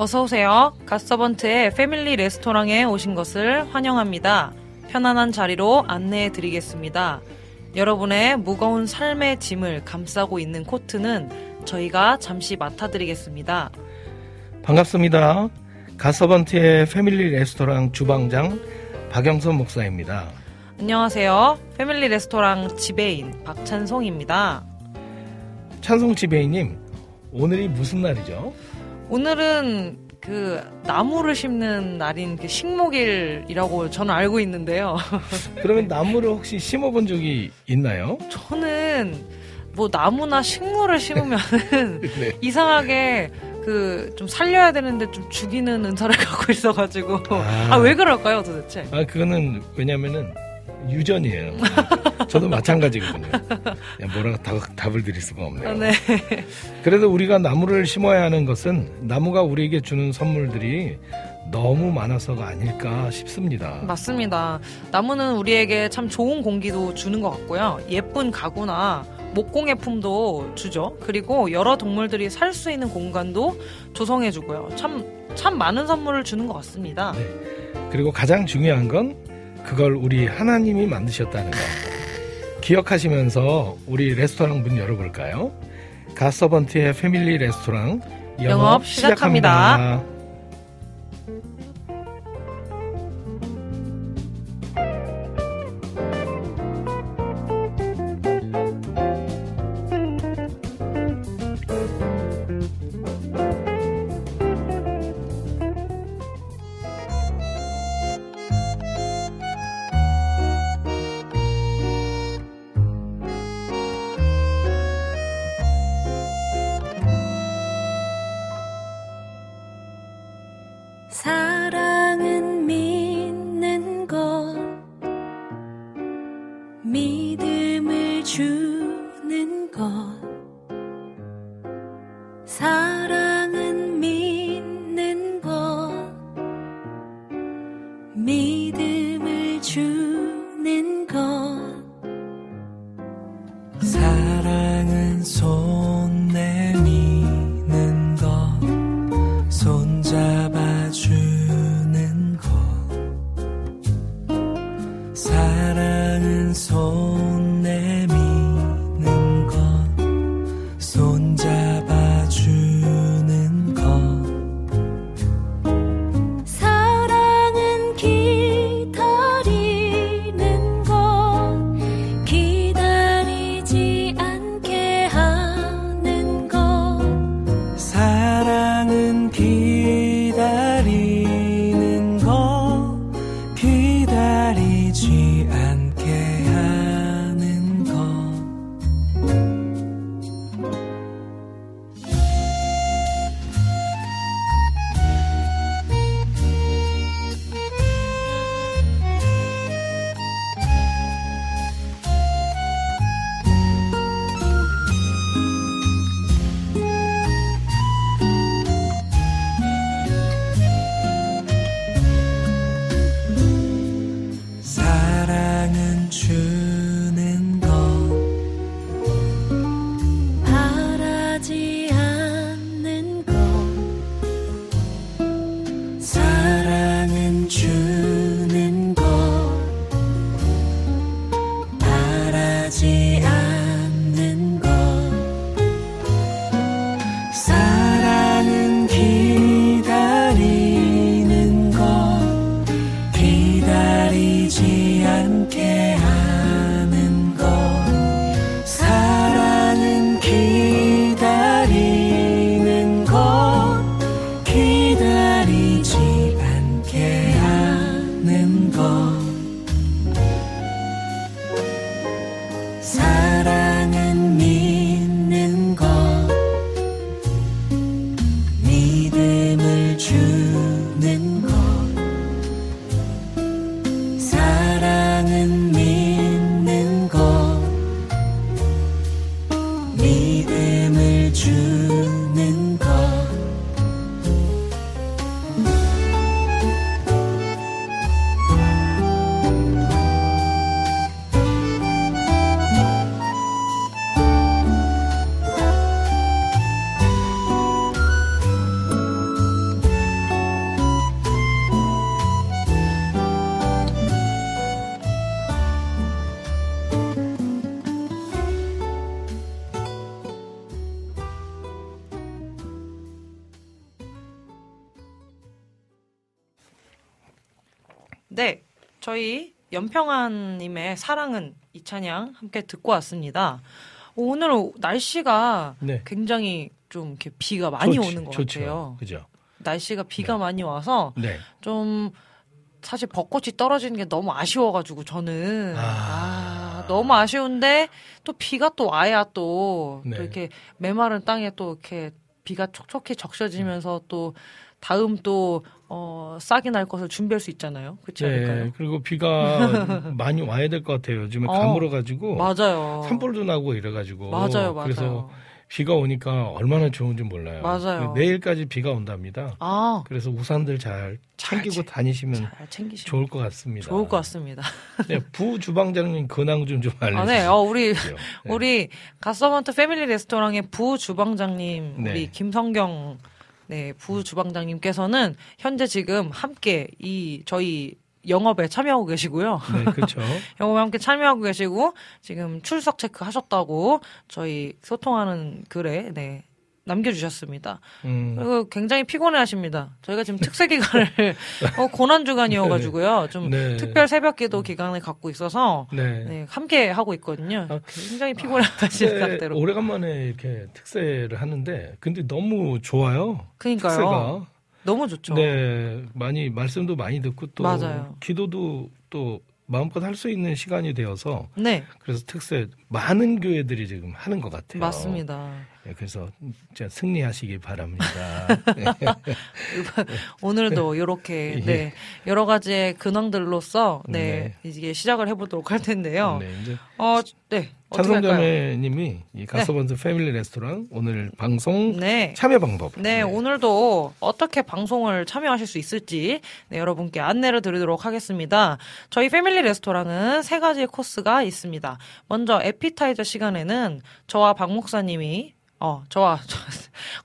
어서 오세요. 갓서번트의 패밀리 레스토랑에 오신 것을 환영합니다. 편안한 자리로 안내해 드리겠습니다. 여러분의 무거운 삶의 짐을 감싸고 있는 코트는 저희가 잠시 맡아드리겠습니다. 반갑습니다. 가서번트의 패밀리 레스토랑 주방장 박영선 목사입니다. 안녕하세요. 패밀리 레스토랑 지배인 박찬송입니다. 찬송 지배인님, 오늘이 무슨 날이죠? 오늘은 그 나무를 심는 날인 그 식목일이라고 저는 알고 있는데요. 그러면 나무를 혹시 심어본 적이 있나요? 저는 뭐 나무나 식물을 심으면은 네. 이상하게 그 좀 살려야 되는데 좀 죽이는 은사를 갖고 있어가지고 아. 아왜 그럴까요 도대체? 아, 그거는 왜냐면은 유전이에요. 저도 마찬가지거든요. 뭐라고 답, 답을 드릴 수가 없네요. 아, 네. 그래도 우리가 나무를 심어야 하는 것은 나무가 우리에게 주는 선물들이 너무 많아서가 아닐까 싶습니다. 맞습니다. 나무는 우리에게 참 좋은 공기도 주는 것 같고요. 예쁜 가구나 목공예품도 주죠. 그리고 여러 동물들이 살 수 있는 공간도 조성해주고요. 참, 참 많은 선물을 주는 것 같습니다. 네. 그리고 가장 중요한 건 그걸 우리 하나님이 만드셨다는 거. 기억하시면서 우리 레스토랑 문 열어볼까요? 가서번트의 패밀리 레스토랑 영업, 영업 시작합니다. 시작합니다. 사랑은 손 연평안님의 사랑은 이 찬양 함께 듣고 왔습니다. 오늘 날씨가 네. 굉장히 좀 이렇게 비가 많이 좋지, 오는 것 좋죠. 같아요. 그죠? 날씨가 비가 많이 와서 네. 좀 사실 벚꽃이 떨어지는 게 너무 아쉬워가지고 저는 아. 아, 너무 아쉬운데 또 비가 또 와야 또, 네. 또 이렇게 메마른 땅에 또 이렇게 비가 촉촉히 적셔지면서 또 다음 또 어, 싹이 날 것을 준비할 수 있잖아요. 그렇지 않을까요? 네. 그리고 비가 많이 와야 될 것 같아요. 요즘에 어, 가물어 가지고 맞아요. 산불도 나고 이래 가지고 맞아요, 맞아요. 그래서 비가 오니까 얼마나 좋은지 몰라요. 맞아요. 내일까지 비가 온답니다. 아, 그래서 우산들 잘 잘 챙기고 챙- 다니시면 잘 좋을 것 같습니다. 좋을 것 같습니다. 네, 부 주방장님 근황 좀 좀 알려주세요. 아, 네. 어, 우리 네. 우리 갓서번트 패밀리 레스토랑의 부 주방장님 네. 우리 김성경 네 부주방장님께서는 현재 지금 함께 이 저희 영업에 참여하고 계시고요. 네, 그렇죠. 영업에 함께 참여하고 계시고 지금 출석 체크 하셨다고 저희 소통하는 글에 네 남겨주셨습니다. 음, 그리고 굉장히 피곤해 하십니다. 저희가 지금 특세 기간을 어, 고난 주간이어가지고요. 좀 네. 특별 새벽 기도 기간을 갖고 있어서 네. 네, 함께 하고 있거든요. 아, 굉장히 피곤해 하시는 특세, 상태로. 오래간만에 이렇게 특세를 하는데 근데 너무 좋아요. 그러니까요. 특세가. 너무 좋죠. 네, 많이 말씀도 많이 듣고 또 맞아요. 기도도 또 마음껏 할 수 있는 시간이 되어서 네, 그래서 특세 많은 교회들이 지금 하는 것 같아요. 맞습니다. 네, 그래서 진짜 승리하시기 바랍니다. 네. 오늘도 이렇게 예. 네, 여러 가지의 근황들로서 네, 이제 시작을 해보도록 할 텐데요. 네, 이제 어, 네. 어떻게 할까요? 찬송자매님이 이 가서번트 패밀리 레스토랑 오늘 방송 네. 참여 방법. 네, 오늘도 어떻게 방송을 참여하실 수 있을지 네, 여러분께 안내를 드리도록 하겠습니다. 저희 패밀리 레스토랑은 세 가지의 코스가 있습니다. 먼저 에피타이저 시간에는 저와 박 목사님이 어, 저와 저,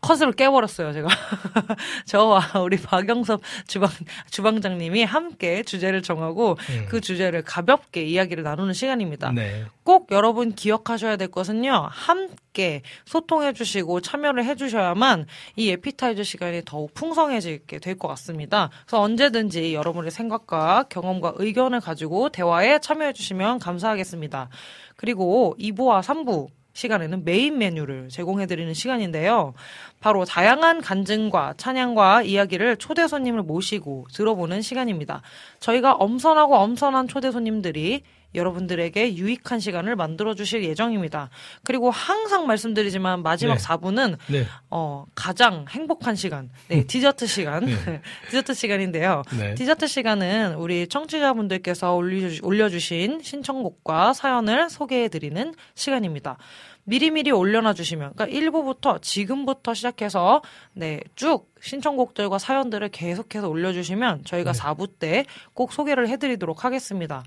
컷을 깨버렸어요, 제가. 저와 우리 박영섭 주방 주방장님이 함께 주제를 정하고 음. 그 주제를 가볍게 이야기를 나누는 시간입니다. 네. 꼭 여러분 기억하셔야 될 것은요. 함께 소통해 주시고 참여를 해 주셔야만 이 에피타이저 시간이 더욱 풍성해지게 될 것 같습니다. 그래서 언제든지 여러분의 생각과 경험과 의견을 가지고 대화에 참여해 주시면 감사하겠습니다. 그리고 2부와 3부 시간에는 메인 메뉴를 제공해드리는 시간인데요. 바로 다양한 간증과 찬양과 이야기를 초대 손님을 모시고 들어보는 시간입니다. 저희가 엄선하고 엄선한 초대 손님들이 여러분들에게 유익한 시간을 만들어 주실 예정입니다. 그리고 항상 말씀드리지만 마지막 네. 4부는 네. 어, 가장 행복한 시간, 네, 디저트 시간, 네. 디저트 시간인데요. 네. 디저트 시간은 우리 청취자분들께서 올려주, 올려주 신 신청곡과 사연을 소개해 드리는 시간입니다. 미리미리 올려놔 주시면, 그러니까 1부부터 지금부터 시작해서, 네, 쭉 신청곡들과 사연들을 계속해서 올려주시면 저희가 네. 4부 때 꼭 소개를 해드리도록 하겠습니다.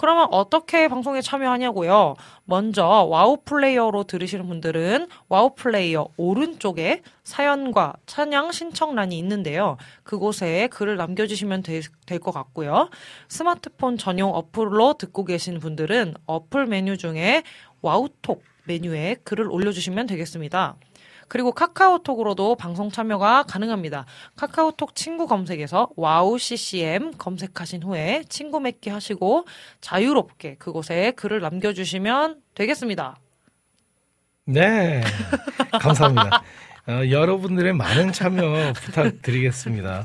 그러면 어떻게 방송에 참여하냐고요? 먼저 와우 플레이어로 들으시는 분들은 와우 플레이어 오른쪽에 사연과 찬양 신청란이 있는데요. 그곳에 글을 남겨주시면 될 것 같고요. 스마트폰 전용 어플로 듣고 계신 분들은 어플 메뉴 중에 와우톡 메뉴에 글을 올려주시면 되겠습니다. 그리고 카카오톡으로도 방송 참여가 가능합니다. 카카오톡 친구 검색에서 와우 CCM 검색하신 후에 친구 맺기 하시고 자유롭게 그곳에 글을 남겨주시면 되겠습니다. 네. 감사합니다. 어, 여러분들의 많은 참여 부탁드리겠습니다.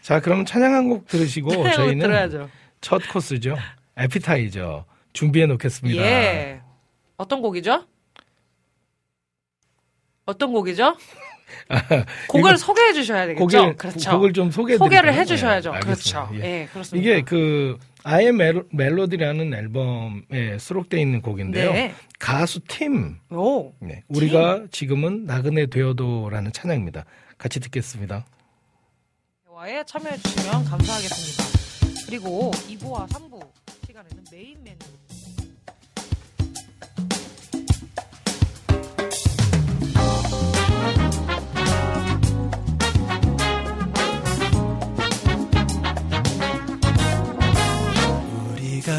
자, 그럼 찬양 한 곡 들으시고 저희는 들어야죠. 첫 코스죠. 에피타이저 준비해 놓겠습니다. 예. 어떤 곡이죠? 어떤 곡이죠? 곡을 이거 소개해 주셔야 되겠죠. 곡을, 그렇죠. 곡을 좀 소개해 소개를? 해 주셔야죠. 네, 그렇죠. 알겠습니다. 예, 그렇습니다. 이게 그 아예 멜로디라는 앨범에 수록되어 있는 곡인데요. 네. 가수 팀 오. 네, 우리가 지금은 나그네 되어도라는 찬양입니다. 같이 듣겠습니다. 대화에 참여해 주시면 감사하겠습니다. 그리고 2부와 3부 시간에는 메인 메뉴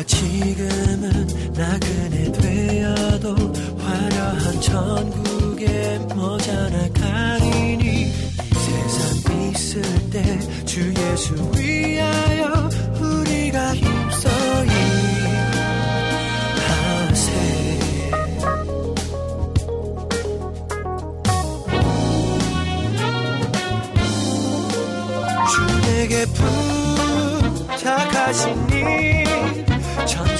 지금은 나그네 되어도 화려한 천국에 머자나 가리니 이 세상 있을 때 주 예수 위하여 우리가 힘써이 하세. 주 내게 부탁하시니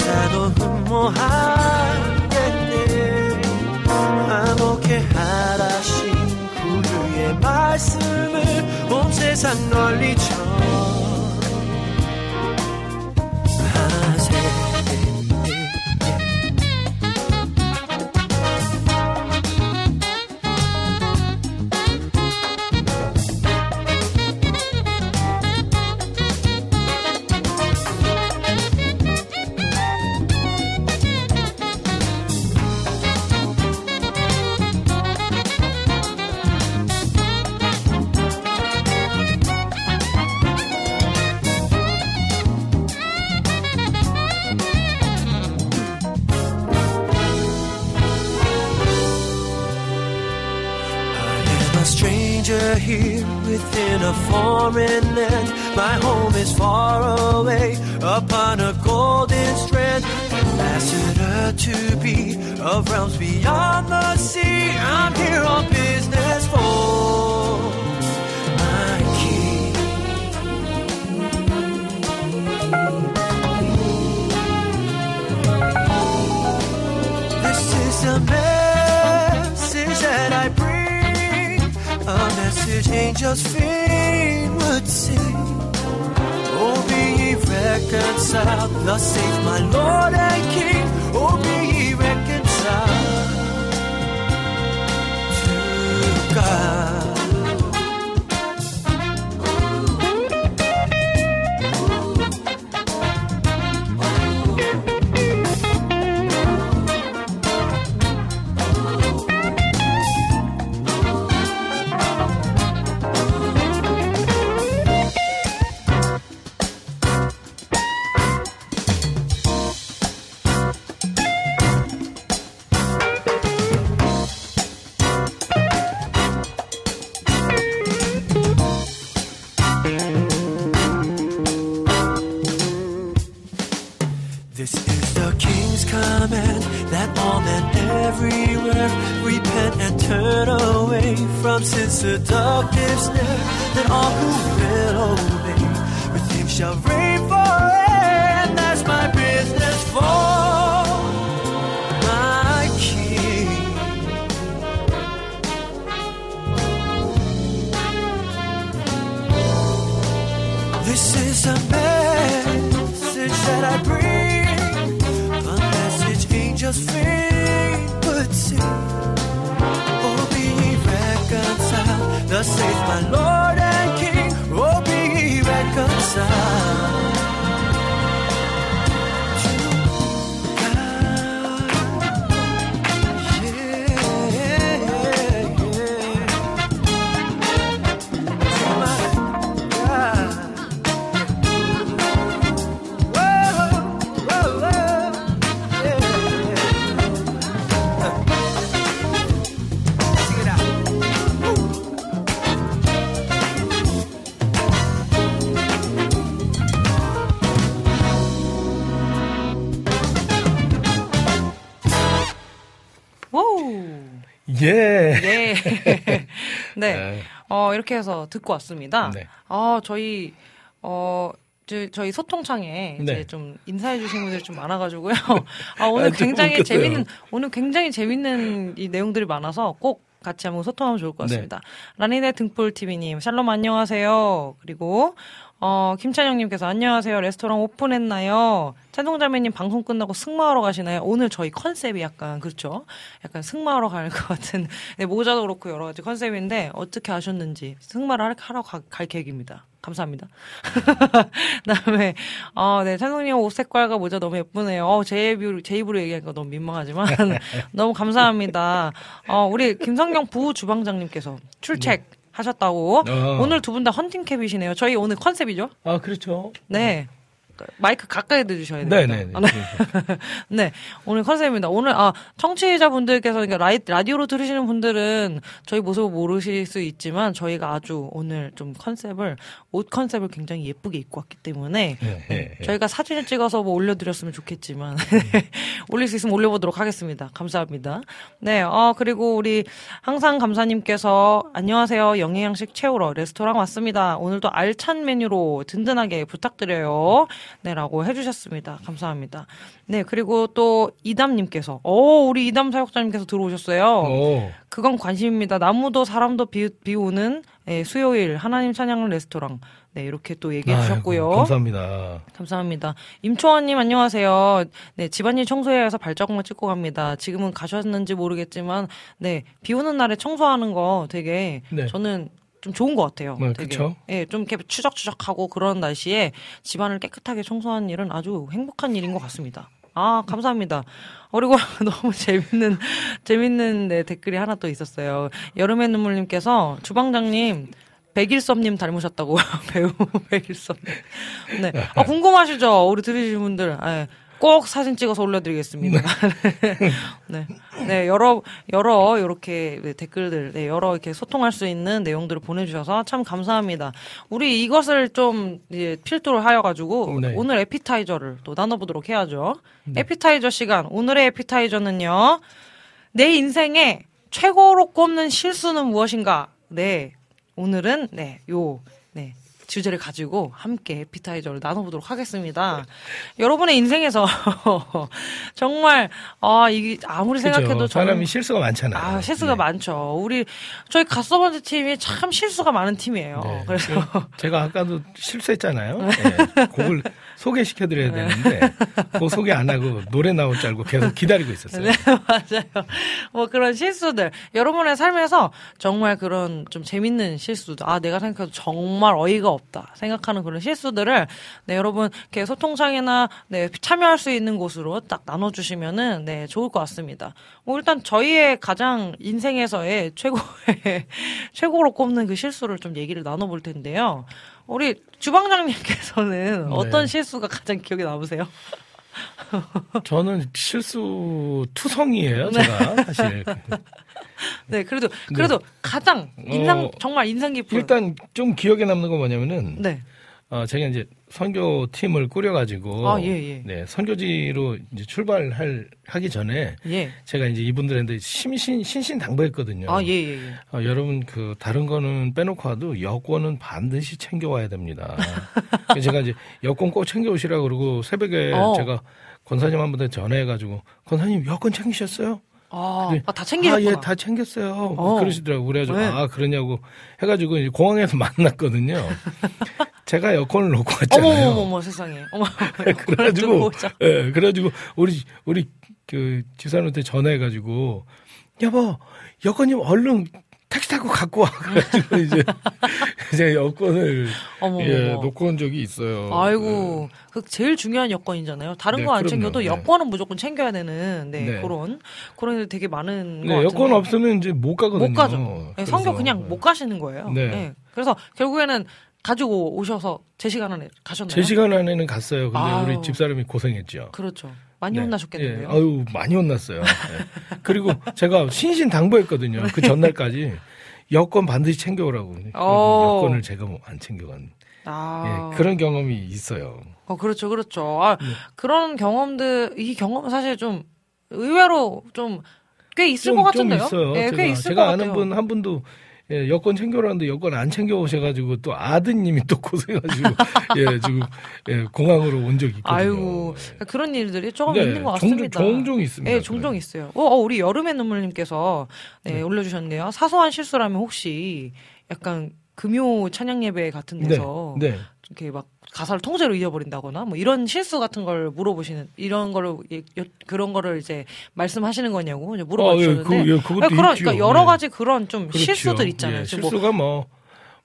천사도 흠모하겠네. 화목해 하라신 구주의 말씀을 온 세상 널리 전 thus saith my Lord and King. 네. 어, 이렇게 해서 듣고 왔습니다. 네. 아, 저희, 어, 저, 저희 소통창에 이제 네. 좀 인사해 주신 분들이 좀 많아 가지고요. 아, 오늘 아, 좀 굉장히 웃겼어요. 재밌는, 오늘 굉장히 재밌는 이 내용들이 많아서 꼭 같이 한번 소통하면 좋을 것 네. 같습니다. 라니네 등불TV님, 샬롬 안녕하세요. 그리고, 어, 김찬영님께서 안녕하세요. 레스토랑 오픈했나요? 찬동자매님 방송 끝나고 승마하러 가시나요? 오늘 저희 컨셉이 약간, 그렇죠? 약간 승마하러 갈 것 같은, 네, 모자도 그렇고 여러 가지 컨셉인데, 어떻게 아셨는지 승마를 할- 하러 가- 갈 계획입니다. 감사합니다. 그다음에 어, 네, 찬송님 옷 색깔과 모자 너무 예쁘네요. 어, 제 입으로 제 입으로 얘기하니까 너무 민망하지만 너무 감사합니다. 어, 우리 김성경 부부 주방장님께서 출첵 하셨다고 어. 오늘 두 분 다 헌팅 캡이시네요. 저희 오늘 컨셉이죠? 아, 그렇죠. 네. 마이크 가까이 대주셔야 됩니다. 네네네. 아, 네. 네, 오늘 컨셉입니다. 오늘 아 청취자분들께서 그러니까 라이, 라디오로 들으시는 분들은 저희 모습을 모르실 수 있지만 저희가 아주 오늘 좀 컨셉을 옷 컨셉을 굉장히 예쁘게 입고 왔기 때문에 네, 네. 저희가 사진을 찍어서 뭐 올려드렸으면 좋겠지만 올릴 수 있으면 올려보도록 하겠습니다. 감사합니다. 네, 어 그리고 우리 항상 감사님께서 안녕하세요 영양식 채우러 레스토랑 왔습니다. 오늘도 알찬 메뉴로 든든하게 부탁드려요. 네 라고 해주셨습니다. 감사합니다. 네 그리고 또 이담님께서 오 우리 이담 사역자님께서 들어오셨어요. 오. 그건 관심입니다. 나무도 사람도 비, 비우는 예, 수요일 하나님 찬양 레스토랑. 네, 이렇게 또 얘기해 주셨고요. 아이고, 감사합니다. 감사합니다. 임초원님 안녕하세요. 네, 집안일 청소해서 발자국만 찍고 갑니다. 지금은 가셨는지 모르겠지만, 네, 비 오는 날에 청소하는 거 되게 네. 저는 좀 좋은 것 같아요. 네, 되게. 그쵸? 예, 좀 이렇게 추적추적하고 그런 날씨에 집안을 깨끗하게 청소하는 일은 아주 행복한 일인 것 같습니다. 아, 감사합니다. 어, 그리고 너무 재밌는, 재밌는 네, 댓글이 하나 또 있었어요. 여름의 눈물님께서 주방장님, 백일섭님 닮으셨다고 배우 백일섭. 네. 아, 궁금하시죠? 우리 들으시는 분들. 예. 꼭 사진 찍어서 올려드리겠습니다. 네. 네, 여러, 여러, 이렇게 네, 댓글들, 네, 여러 이렇게 소통할 수 있는 내용들을 보내주셔서 참 감사합니다. 우리 이것을 좀 이제 필두로 하여가지고 네. 오늘 에피타이저를 또 나눠보도록 해야죠. 에피타이저 시간. 오늘의 에피타이저는요. 내 인생에 최고로 꼽는 실수는 무엇인가? 네. 오늘은, 네, 요, 네. 주제를 가지고 함께 에피타이저를 나눠보도록 하겠습니다. 여러분의 인생에서 정말, 아, 이게 아무리 생각해도. 저는 사람이 실수가 많잖아요. 아, 실수가 네. 많죠. 우리, 저희 갓서번트 팀이 참 실수가 많은 팀이에요. 네. 그래서. 제가 아까도 실수했잖아요. 네. 곡을 소개시켜 드려야 되는데, 그 소개 안 하고 노래 나올 줄 알고 계속 기다리고 있었어요. 네, 맞아요. 뭐 그런 실수들. 여러분의 삶에서 정말 그런 좀 재밌는 실수들. 아, 내가 생각해도 정말 어이가 없다. 생각하는 그런 실수들을, 네, 여러분, 이렇게 소통창이나, 네, 참여할 수 있는 곳으로 딱 나눠 주시면은, 네, 좋을 것 같습니다. 뭐 일단 저희의 가장 인생에서의 최고의, 최고로 꼽는 그 실수를 좀 얘기를 나눠 볼 텐데요. 우리 주방장님께서는 네. 어떤 실수가 가장 기억에 남으세요? 저는 실수 투성이에요, 제가. 사실. 네, 그래도 그래도 가장 인상 어, 정말 인상 깊은 일단 좀 기억에 남는 건 뭐냐면은, 네. 어, 제가 이제 선교 팀을 꾸려가지고, 아, 예, 예. 네, 선교지로 이제 출발할, 하기 전에, 예. 제가 이제 이분들한테 심신, 신신 당부했거든요. 아, 예, 예, 예. 어, 여러분 그 다른 거는 빼놓고 와도 여권은 반드시 챙겨와야 됩니다. 제가 이제 여권 꼭 챙겨오시라 그러고 새벽에 어. 제가 권사님 한 분한테 전화해가지고 권사님 여권 챙기셨어요? 아. 아, 다 챙기셨구나. 아, 예, 다 챙겼어요. 어. 그러시더라고요. 그래가지고 네. 아 그러냐고 해가지고 이제 공항에서 만났거든요. 제가 여권을 놓고 왔잖아요. 어머, 어머, 어머, 세상에. 어머, 그래가지고 자 예, 그래가지고 우리 우리 그 지사님한테 전화해가지고 여보 여권님 얼른 택시 타고 갖고 와 그래가지고 이제 제가 여권을 어머, 예 어머. 놓고 온 적이 있어요. 아이고, 그 제일 중요한 여건이잖아요. 다른 네, 거안 그럼요. 챙겨도 네. 여권은 무조건 챙겨야 되는, 네, 네. 그런, 그런 일 되게 많은 네. 여권 없으면 이제 못 가거든요. 못 가죠. 네, 성교 그냥 못 가시는 거예요. 네. 네. 그래서 결국에는 가지고 오셔서 제 시간 안에 가셨나요? 제 시간 안에는 갔어요. 근데 아유. 우리 집사람이 고생했죠. 그렇죠. 많이 네. 혼나셨겠는데요. 예, 아유 많이 혼났어요. 예. 그리고 제가 신신 당부했거든요. 그 전날까지 여권 반드시 챙겨오라고. 어. 여권을 제가 뭐 안 챙겨간. 아. 예, 그런 경험이 있어요. 어, 그렇죠, 그렇죠. 아, 네. 그런 경험들, 이 경험 은 사실 좀 의외로 좀 꽤 있을 좀, 것 같은데요. 좀 있어요. 예, 제가, 꽤 있을 제가 것 아는. 분 한 분도 예, 여권 챙겨오라는데 여권 안 챙겨오셔가지고 또 아드님이 또 고생해가지고 예, 지금 예, 공항으로 온 적이 있거든요. 아이고 그러니까 그런 일들이 조금 네, 있는 것 같습니다. 종종 있습니다. 예, 종종 있어요. 어, 어, 우리 여름의 눈물님께서 네, 네. 올려주셨네요. 사소한 실수라면 혹시 약간 금요 찬양 예배 같은 네, 데서 네. 이렇게 막 가사를 통째로 잊어버린다거나 뭐 이런 실수 같은 걸 물어보시는 이런 거를 그런 거를 이제 말씀하시는 거냐고 이제 물어봐 아, 예, 그, 예, 있죠. 그러니까 여러 예. 가지 그런 좀 그렇죠. 실수들 있잖아요. 예, 뭐 실수가 뭐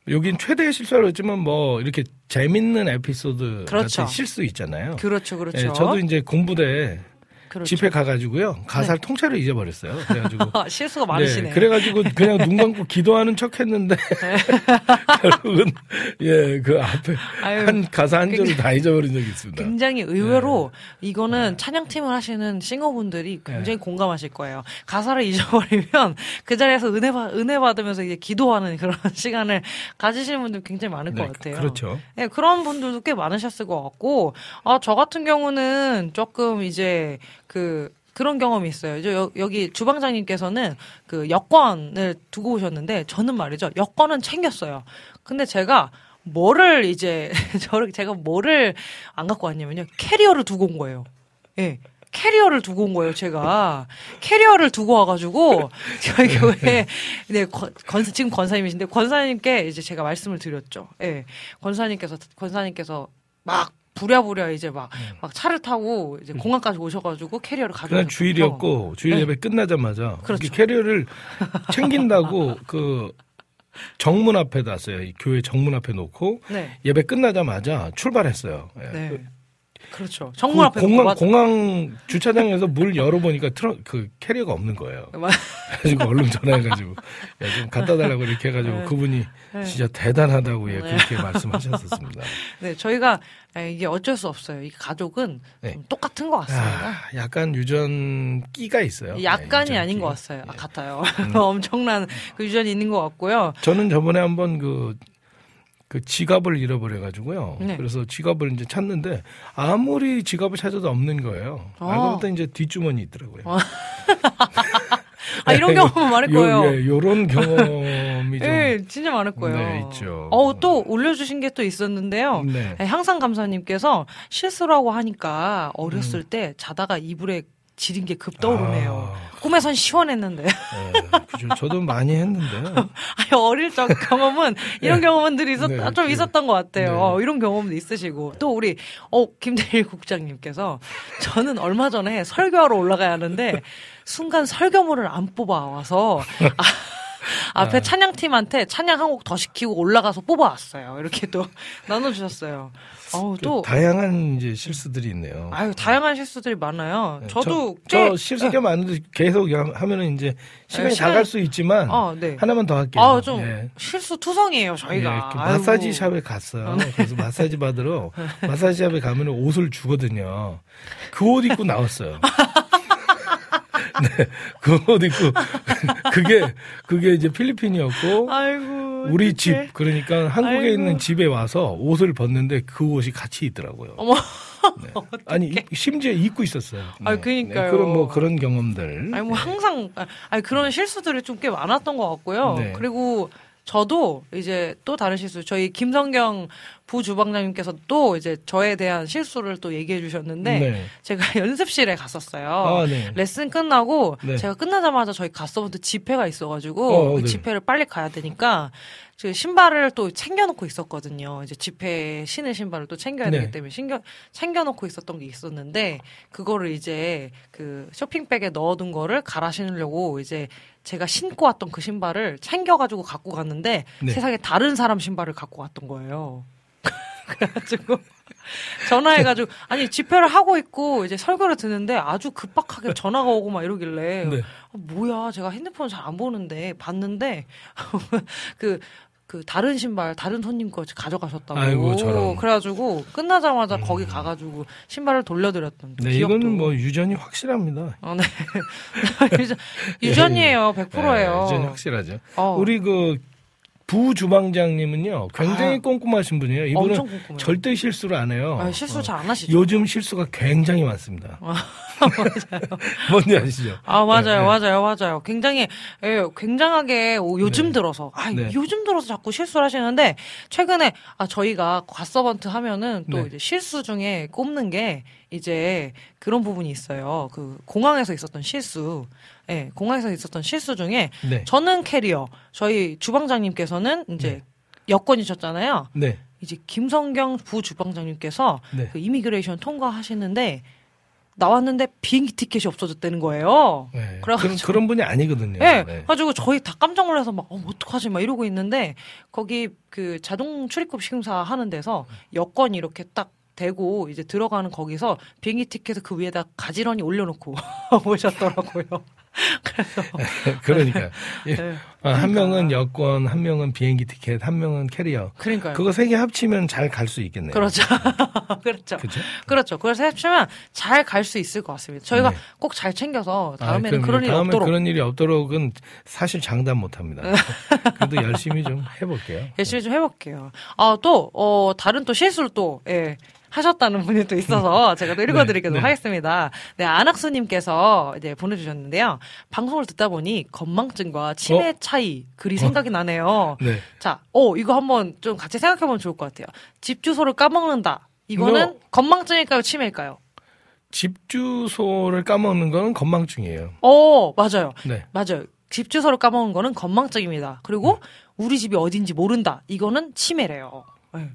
여긴 최대의 실수라고 했지만 뭐 이렇게 재밌는 에피소드 그렇죠. 같은 실수 있잖아요. 그렇죠, 그렇죠. 예, 저도 이제 군부대 그렇죠. 집회 가가지고요 가사를 통째로 잊어버렸어요. 그래가지고 아, 실수가 많으시네. 네, 그래가지고 그냥 눈 감고 기도하는 척했는데 결국은 예 그 앞에 아유, 한 가사 한 절을 다 잊어버린 적이 있습니다. 굉장히 의외로 이거는 찬양팀을 하시는 싱어분들이 굉장히 공감하실 거예요. 가사를 잊어버리면 그 자리에서 은혜 받 은혜 받으면서 이제 기도하는 그런 시간을 가지시는 분들 굉장히 많을 것 네, 같아요. 그렇죠. 네, 그런 분들도 꽤 많으셨을 것 같고, 아, 저 같은 경우는 조금 이제 그, 그런 경험이 있어요. 저 여, 여기 주방장님께서는 그 여권을 두고 오셨는데, 저는 말이죠. 여권은 챙겼어요. 근데 제가 뭐를 이제, 저를, 제가 뭐를 안 갖고 왔냐면요. 캐리어를 두고 온 거예요. 예. 캐리어를 두고 온 거예요, 제가. 캐리어를 두고 와가지고, 저희 교회, 네, 권, 권- 지금 권사님이신데, 권사님께 이제 제가 말씀을 드렸죠. 예. 권사님께서, 권사님께서 막, 부랴부랴 이제 막, 막 차를 타고 이제 공항까지 오셔가지고 캐리어를 가져오셨거든요. 그날 주일이었고 주일 네. 예배 끝나자마자 그렇죠. 캐리어를 챙긴다고 그 정문 앞에 놨어요. 이 교회 정문 앞에 놓고 네. 예배 끝나자마자 출발했어요. 예. 네. 그렇죠. 그 정문 앞에 공항, 공항 주차장에서 물 열어보니까 트럭 그 캐리어가 없는 거예요. 맞- 그래가지고 얼른 전화해가지고 야, 좀 갖다 달라고 이렇게 해가지고 네. 그분이 네. 진짜 대단하다고 예, 네. 그렇게 말씀하셨었습니다. 네, 저희가 아, 이게 어쩔 수 없어요. 이 가족은 네. 좀 똑같은 것 같습니다. 아, 약간 유전 끼가 있어요. 약간이 네, 유전 아닌 끼. 것 같아요. 아, 예. 같아요. 엄청난 그 유전이 있는 것 같고요. 저는 저번에 한번 그, 그 지갑을 잃어버려 가지고요. 네. 그래서 지갑을 이제 찾는데 아무리 지갑을 찾아도 없는 거예요. 아. 알고 보니 이제 뒷주머니 있더라고요. 아, 아, 이런 경험은 많을 요- 거예요. 예, 요런 경험이 좀. 예, 진짜 많을 거예요. 네, 있죠. 어우, 또 올려주신 게 또 있었는데요. 네. 네, 항상 감사님께서 실수라고 하니까 음. 어렸을 때 자다가 이불에 지린 게 급 떠오르네요. 아, 꿈에선 시원했는데. 예, 그죠. 저도 많이 했는데. 아니, 어릴 적 경험은 이런 경험들이 있었, 네, 좀 그- 있었던 것 같아요. 네. 이런 경험도 있으시고 또 우리 어 김대일 국장님께서 저는 얼마 전에 설교하러 올라가야 하는데 순간 설교물을 안 뽑아 와서 아, 앞에 찬양팀한테 찬양 한 곡 더 시키고 올라가서 뽑아왔어요. 이렇게 또 나눠주셨어요. 어우 또 다양한 이제 실수들이 있네요. 아유 다양한 실수들이 많아요. 네, 저도 저, 꽤 저 실수가 많은데 계속 하면은 이제 시간이 시간- 다갈 수 있지만 어, 네. 하나만 더 할게요. 아, 좀 예. 실수 투성이에요, 저희가. 예. 마사지 샵에 갔어요. 그래서 마사지 받으러 마사지 샵에 가면 옷을 주거든요. 그 옷 입고 나왔어요. 네, 그옷 입고 그게 그게 이제 필리핀이었고 아이고. 우리. 집 그러니까 한국에 아이고. 있는 집에 와서 옷을 벗는데 그 옷이 같이 있더라고요. 어머. 네. 아니 심지어 입고 있었어요. 아, 그러니까요. 그런 뭐 그런 경험들. 아니 뭐 항상 아, 아니 그런 실수들이 좀 꽤 많았던 것 같고요. 네. 그리고 저도 이제 또 다른 실수 저희 김성경 부주방장님께서 또 이제 저에 대한 실수를 또 얘기해 주셨는데 네. 제가 연습실에 갔었어요. 아, 네. 레슨 끝나고 네. 제가 끝나자마자 저희 가서부터 집회가 있어가지고 어, 그 네. 집회를 빨리 가야 되니까 그 신발을 또 챙겨놓고 있었거든요. 이제 집회 신을 신발을 또 챙겨야 네. 되기 때문에 챙겨 챙겨놓고 있었던 게 있었는데 그거를 이제 그 쇼핑백에 넣어둔 거를 갈아 신으려고 이제 제가 신고 왔던 그 신발을 챙겨가지고 갖고 갔는데 네. 세상에 다른 사람 신발을 갖고 왔던 거예요. 그래가지고 전화해가지고 아니 집회를 하고 있고 이제 설교를 듣는데 아주 급박하게 전화가 오고 막 이러길래 네. 아, 뭐야 제가 핸드폰을 잘안 보는데 봤는데 그. 그 다른 신발 다른 손님 거 가져가셨다고 아이고. 그래가지고 끝나자마자 거기 가가지고 신발을 돌려드렸던 네, 기억도 이거는 뭐 유전이 확실합니다. 어, 네. 유전, 유전이에요 100%예요 네, 유전이 확실하죠. 어, 우리 그 부주방장님은요 굉장히 아. 꼼꼼하신 분이에요. 이분은 절대 실수를 안 해요. 아, 실수 어. 잘안 하시죠 요즘 실수가 굉장히 많습니다. 아. 뭔지 아시죠? 아 맞아요, 네, 네. 맞아요, 맞아요. 굉장히 예, 굉장하게 오, 요즘 네. 들어서 아 네. 요즘 들어서 자꾸 실수를 하시는데 최근에 아 저희가 과서번트 하면은 또 네. 이제 실수 중에 꼽는 게 이제 그런 부분이 있어요. 그 공항에서 있었던 실수, 예, 공항에서 있었던 실수 중에 네. 저는 캐리어, 저희 주방장님께서는 이제 네. 여권이셨잖아요. 네. 이제 김성경 부 주방장님께서 네. 그 이미그레이션 통과하시는데 나왔는데 비행기 티켓이 없어졌다는 거예요. 네. 그래가지고- 그런, 그런 분이 아니거든요. 예, 네. 가지고 저희 다 깜짝 놀라서 막, 어, 어떡하지? 막 이러고 있는데, 거기 그 자동 출입국 심사 하는 데서 여권이 이렇게 딱 대고 이제 들어가는 거기서 비행기 티켓을 그 위에다 가지런히 올려놓고 오셨더라고요. 그래서. 그러니까 예. 네. 아, 한 명은 여권, 한 명은 비행기 티켓, 한 명은 캐리어. 그러니까요. 그거 세 개 합치면 잘 갈 수 있겠네요. 그렇죠. 그렇죠. 그죠? 그렇죠. 그래서 합치면 잘 갈 수 있을 것 같습니다. 저희가 네. 꼭잘 챙겨서 아, 다음에는 그럼요. 그런 일이 없도록 그런 일이 없도록은 사실 장담 못 합니다. 그래도 열심히 좀 해볼게요. 열심히 좀 해볼게요. 아, 또, 어, 다른 또 실수를 또, 예, 하셨다는 분이 또 있어서 제가 또 읽어드리도록 네, 네. 하겠습니다. 네, 안학수님께서 이제 보내주셨는데요. 방송을 듣다 보니 건망증과 치매 차이, 글이 생각이 나네요. 네. 자, 어, 이거 한번 좀 같이 생각해보면 좋을 것 같아요. 집 주소를 까먹는다. 이거는 이거- 건망증일까요? 치매일까요? 집 주소를 까먹는 건 건망증이에요. 어, 맞아요. 네. 맞아요. 집 주소를 까먹은 거는 건망증입니다. 그리고 우리 집이 어딘지 모른다. 이거는 치매래요. 네.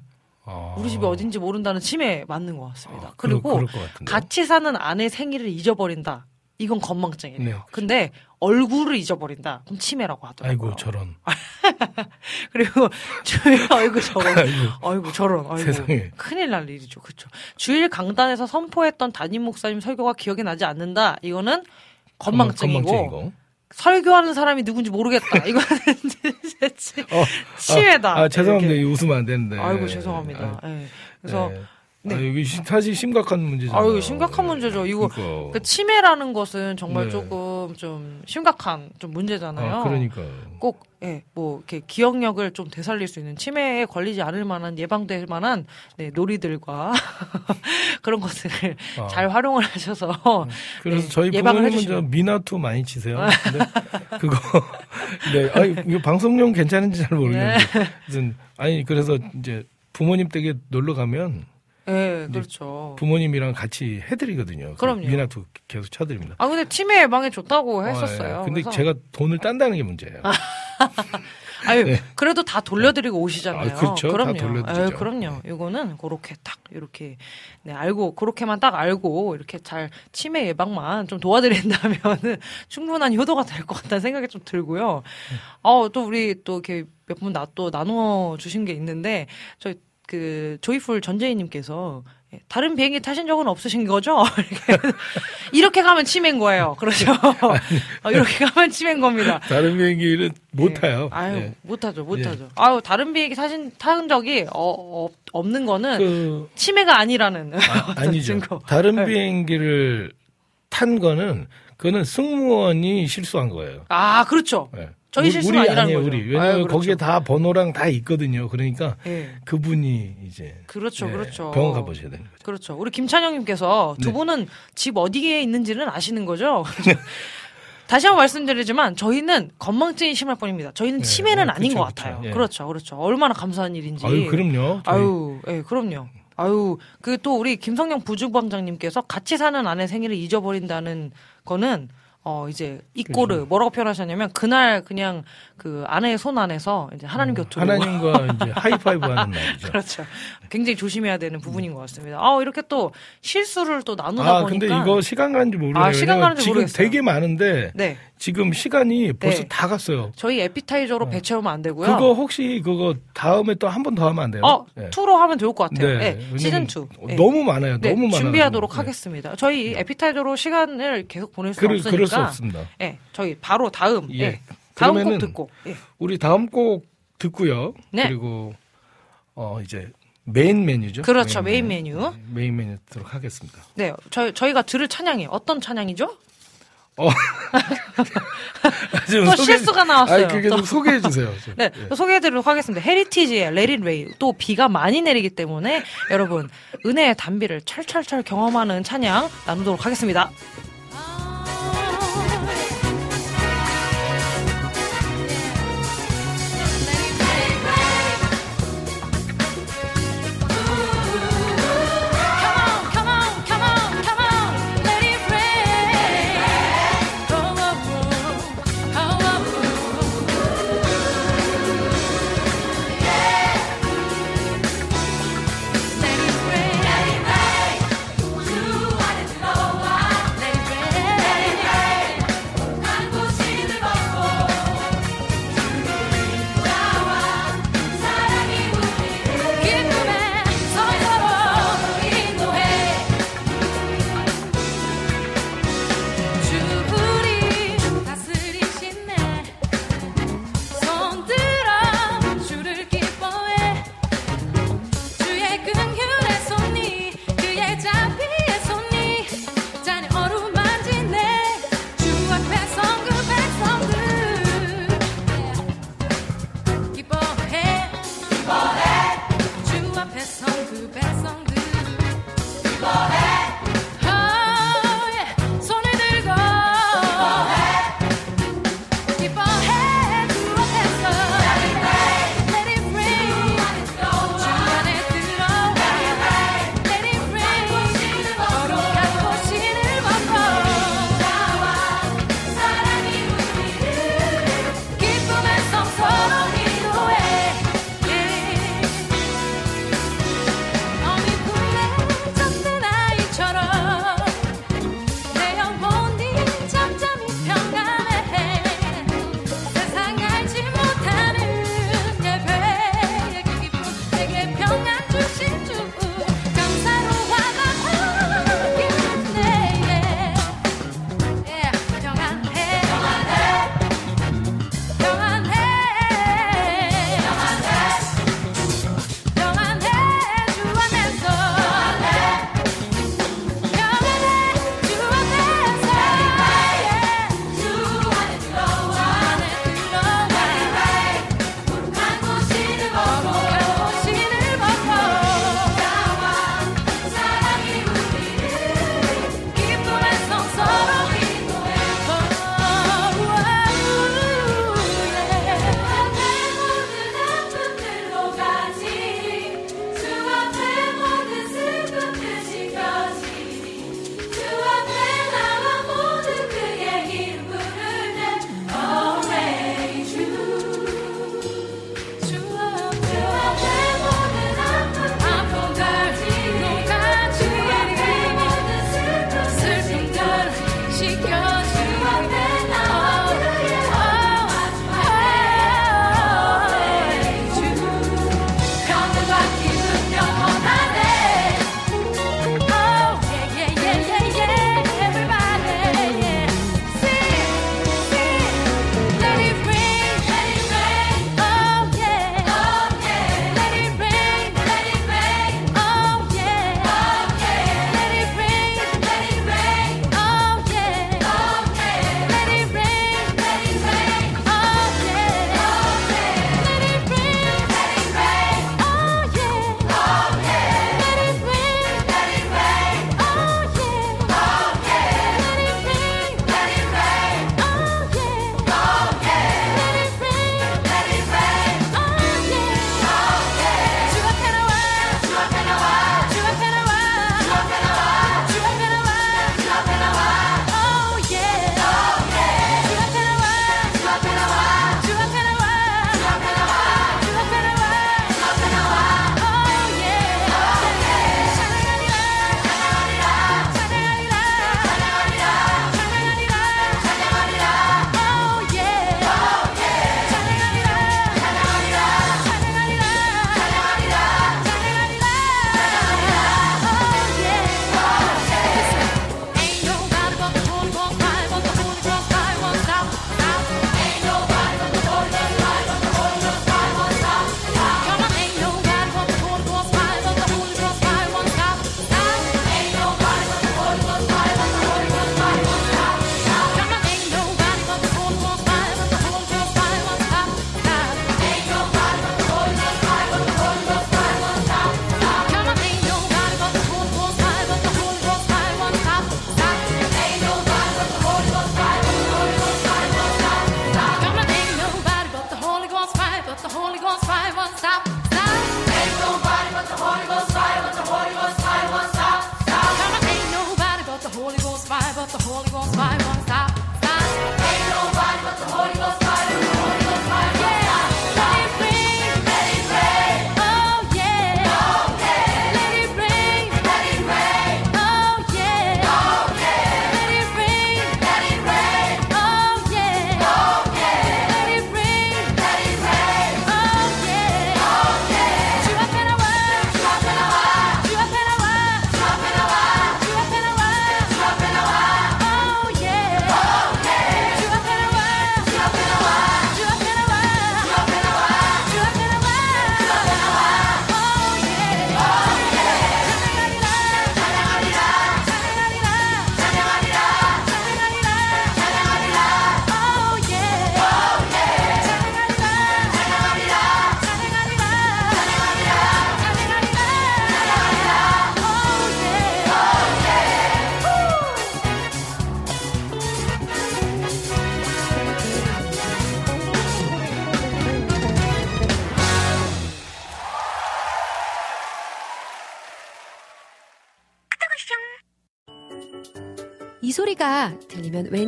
아, 우리 집이 어딘지 모른다는 치매 맞는 것 같습니다. 아, 그리고 것. 같이 사는 아내 생일을 잊어버린다. 이건 건망증이에요. 네. 근데 얼굴을 잊어버린다. 그럼 치매라고 하더라고요. 아이고 저런. 그리고 주일 아이고 저런. 아이고. 아이고 저런. 아이고. 세상에. 큰일 날 일이죠. 그렇죠. 주일 강단에서 선포했던 담임 목사님 설교가 기억이 나지 않는다. 이거는 건망증이고, 건망증이고. 설교하는 사람이 누군지 모르겠다. 이거는 어, 치매다. 아, 아, 죄송합니다. 이렇게. 이거 웃으면 안 되는데. 아이고 죄송합니다. 아, 예. 그래서 네. 네. 아, 이게 시- 사실 심각한 문제잖아요. 아유 심각한 문제죠. 이거 그러니까. 그 치매라는 것은 정말 네. 조금 좀 심각한 좀 문제잖아요. 아, 그러니까. 꼭, 예, 뭐, 이렇게 기억력을 좀 되살릴 수 있는 치매에 걸리지 않을 만한, 예방될 만한, 네, 놀이들과 그런 것들을 아. 잘 활용을 하셔서. 그래서 네, 저희 예방을 해주시면. 미나투 많이 치세요. 근데 그거 네, 아니 이거 방송용 괜찮은지 잘 모르겠는데, 네. 아니 그래서 이제 부모님 댁에 놀러 가면 예, 그렇죠. 부모님이랑 같이 해드리거든요. 그 그럼요. 미나투 계속 쳐드립니다. 아, 근데 치매 예방에 좋다고 어, 했었어요. 예. 근데 그래서 제가 돈을 딴다는 게 문제예요. 아유, 그래도 다 돌려드리고 오시잖아요. 네. 아, 그렇죠. 다 그럼요. 아유, 그럼요. 이거는 그렇게 딱 이렇게 네 알고 그렇게만 딱 알고 이렇게 잘 치매 예방만 좀 도와드린다면은 충분한 효도가 될 것 같다는 생각이 좀 들고요. 어, 또 우리 또 이렇게 몇 분 나 또 나누어 주신 게 있는데 저희 그 조이풀 전재희님께서 예, 다른 비행기 타신 적은 없으신 거죠? 이렇게, 가면 치매인 거예요. 그렇죠. 어, 이렇게 가면 치매인 겁니다. 다른 비행기를 못 예. 타요. 아유, 예. 못하죠, 못하죠. 예. 아유, 다른 비행기 타신, 타은 적이, 어, 어, 없는 거는 그 치매가 아니라는. 아. 증거. 다른 네. 비행기를 탄 거는 그거는 승무원이 실수한 거예요. 아, 그렇죠. 예. 저희 실수가 우리 아니라는 아니에요, 거죠. 우리. 왜냐면 아유, 그렇죠. 거기에 다 번호랑 다 있거든요. 그러니까 예. 그분이 이제 그렇죠, 예, 그렇죠. 병원 가보셔야 되는 거죠. 그렇죠. 우리 김찬영님께서 두 네. 분은 집 어디에 있는지는 아시는 거죠? 다시 한번 말씀드리지만 저희는 건망증이 심할 뿐입니다. 저희는 네, 치매는 어, 아닌 그쵸, 것 그쵸. 같아요. 예. 그렇죠, 그렇죠. 얼마나 감사한 일인지. 아유, 그럼요. 저희 아유, 예, 그럼요. 아유, 그 또 우리 김성경 부주방장님께서 같이 사는 아내 생일을 잊어버린다는 거는 어 이제 이꼬르. 뭐라고 표현하셨냐면 그날 그냥 그 아내의 손 안에서 이제 하나님 곁으로 음, 하나님과 이제 하이파이브 하는 날이죠. 그렇죠. 굉장히 조심해야 되는 부분인 것 같습니다. 아 이렇게 또 실수를 또 나누다 아, 보니까 근데 이거 시간 가는지 모르겠어요. 아, 시간 가는지 모르겠어요. 되게 많은데 네 지금 시간이 벌써 네. 다 갔어요. 저희 에피타이저로 배 채우면 안 되고요. 어. 그거 혹시 그거 다음에 또 한 번 더 하면 안 돼요? 어 네. two로 하면 좋을 것 같아요. 네, 왜냐면 시즌 2 너무 많아요. 네, 너무 많아요. 준비하도록 하겠습니다. 저희 에피타이저로 시간을 계속 보낼 수 그럴, 없으니까. 그럴 수 없습니다. 예, 저희 바로 다음, 예. 예, 다음 곡 듣고, 예. 우리 다음 곡 듣고요. 네. 그리고 어 이제 메인 메뉴죠. 그렇죠, 메인 메뉴. 네, 메인 메뉴 듣도록 하겠습니다. 네, 저희 저희가 들을 찬양이 어떤 찬양이죠? 좀또 소개- 실수가 나왔어요. 아니, 그게 또. 좀 소개해 주세요. 좀. 네, 예. 또 소개해 드리도록 하겠습니다. 헤리티지의 It Rain. 또 비가 많이 내리기 때문에 여러분 은혜의 단비를 철철철 경험하는 찬양 나누도록 하겠습니다.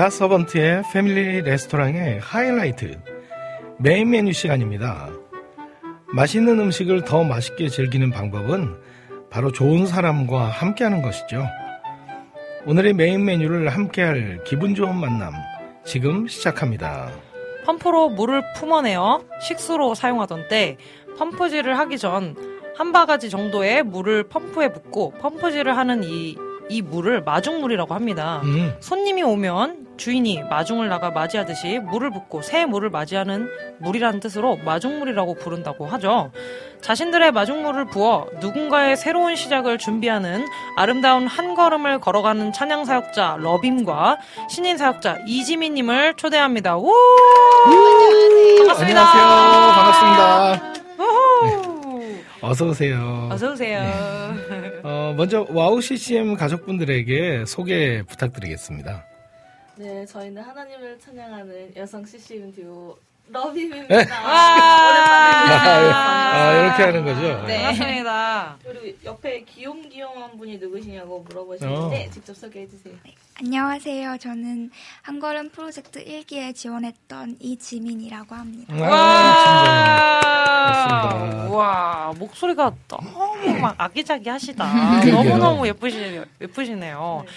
갓서번트의 패밀리 레스토랑의 하이라이트 메인 메뉴 시간입니다. 맛있는 음식을 더 맛있게 즐기는 방법은 바로 좋은 사람과 함께하는 것이죠. 오늘의 메인 메뉴를 함께할 기분 좋은 만남 지금 시작합니다. 펌프로 물을 뿜어내어 식수로 사용하던 때 펌프질을 하기 전 한 바가지 정도의 물을 펌프에 붓고 펌프질을 하는 이, 이 물을 마중물이라고 합니다. 음, 손님이 오면 주인이 마중을 나가 맞이하듯이 물을 붓고 새 물을 맞이하는 물이라는 뜻으로 마중물이라고 부른다고 하죠. 자신들의 마중물을 부어 누군가의 새로운 시작을 준비하는 아름다운 한 걸음을 걸어가는 찬양 사역자 러빔과 신인 사역자 이지민님을 초대합니다. 우! 반갑습니다. 안녕하세요. 반갑습니다. 우후! 어서 오세요. 어서 오세요. 어, 먼저 와우 CCM 가족분들에게 소개 부탁드리겠습니다. 네, 저희는 하나님을 찬양하는 여성 CCM 듀오 러빔입니다. 네. 와! 아, 이렇게 하는 거죠? 네. 반갑습니다. 그리고 옆에 귀염귀염한 분이 누구시냐고 물어보시는데 어. 직접 소개해 주세요. 안녕하세요. 저는 한 걸음 프로젝트 1기에 지원했던 이지민이라고 합니다. 아, 맞습니다. 와, 목소리가 너무 막 아기자기하시다. 너무너무 예쁘시, 예쁘시네요. 네,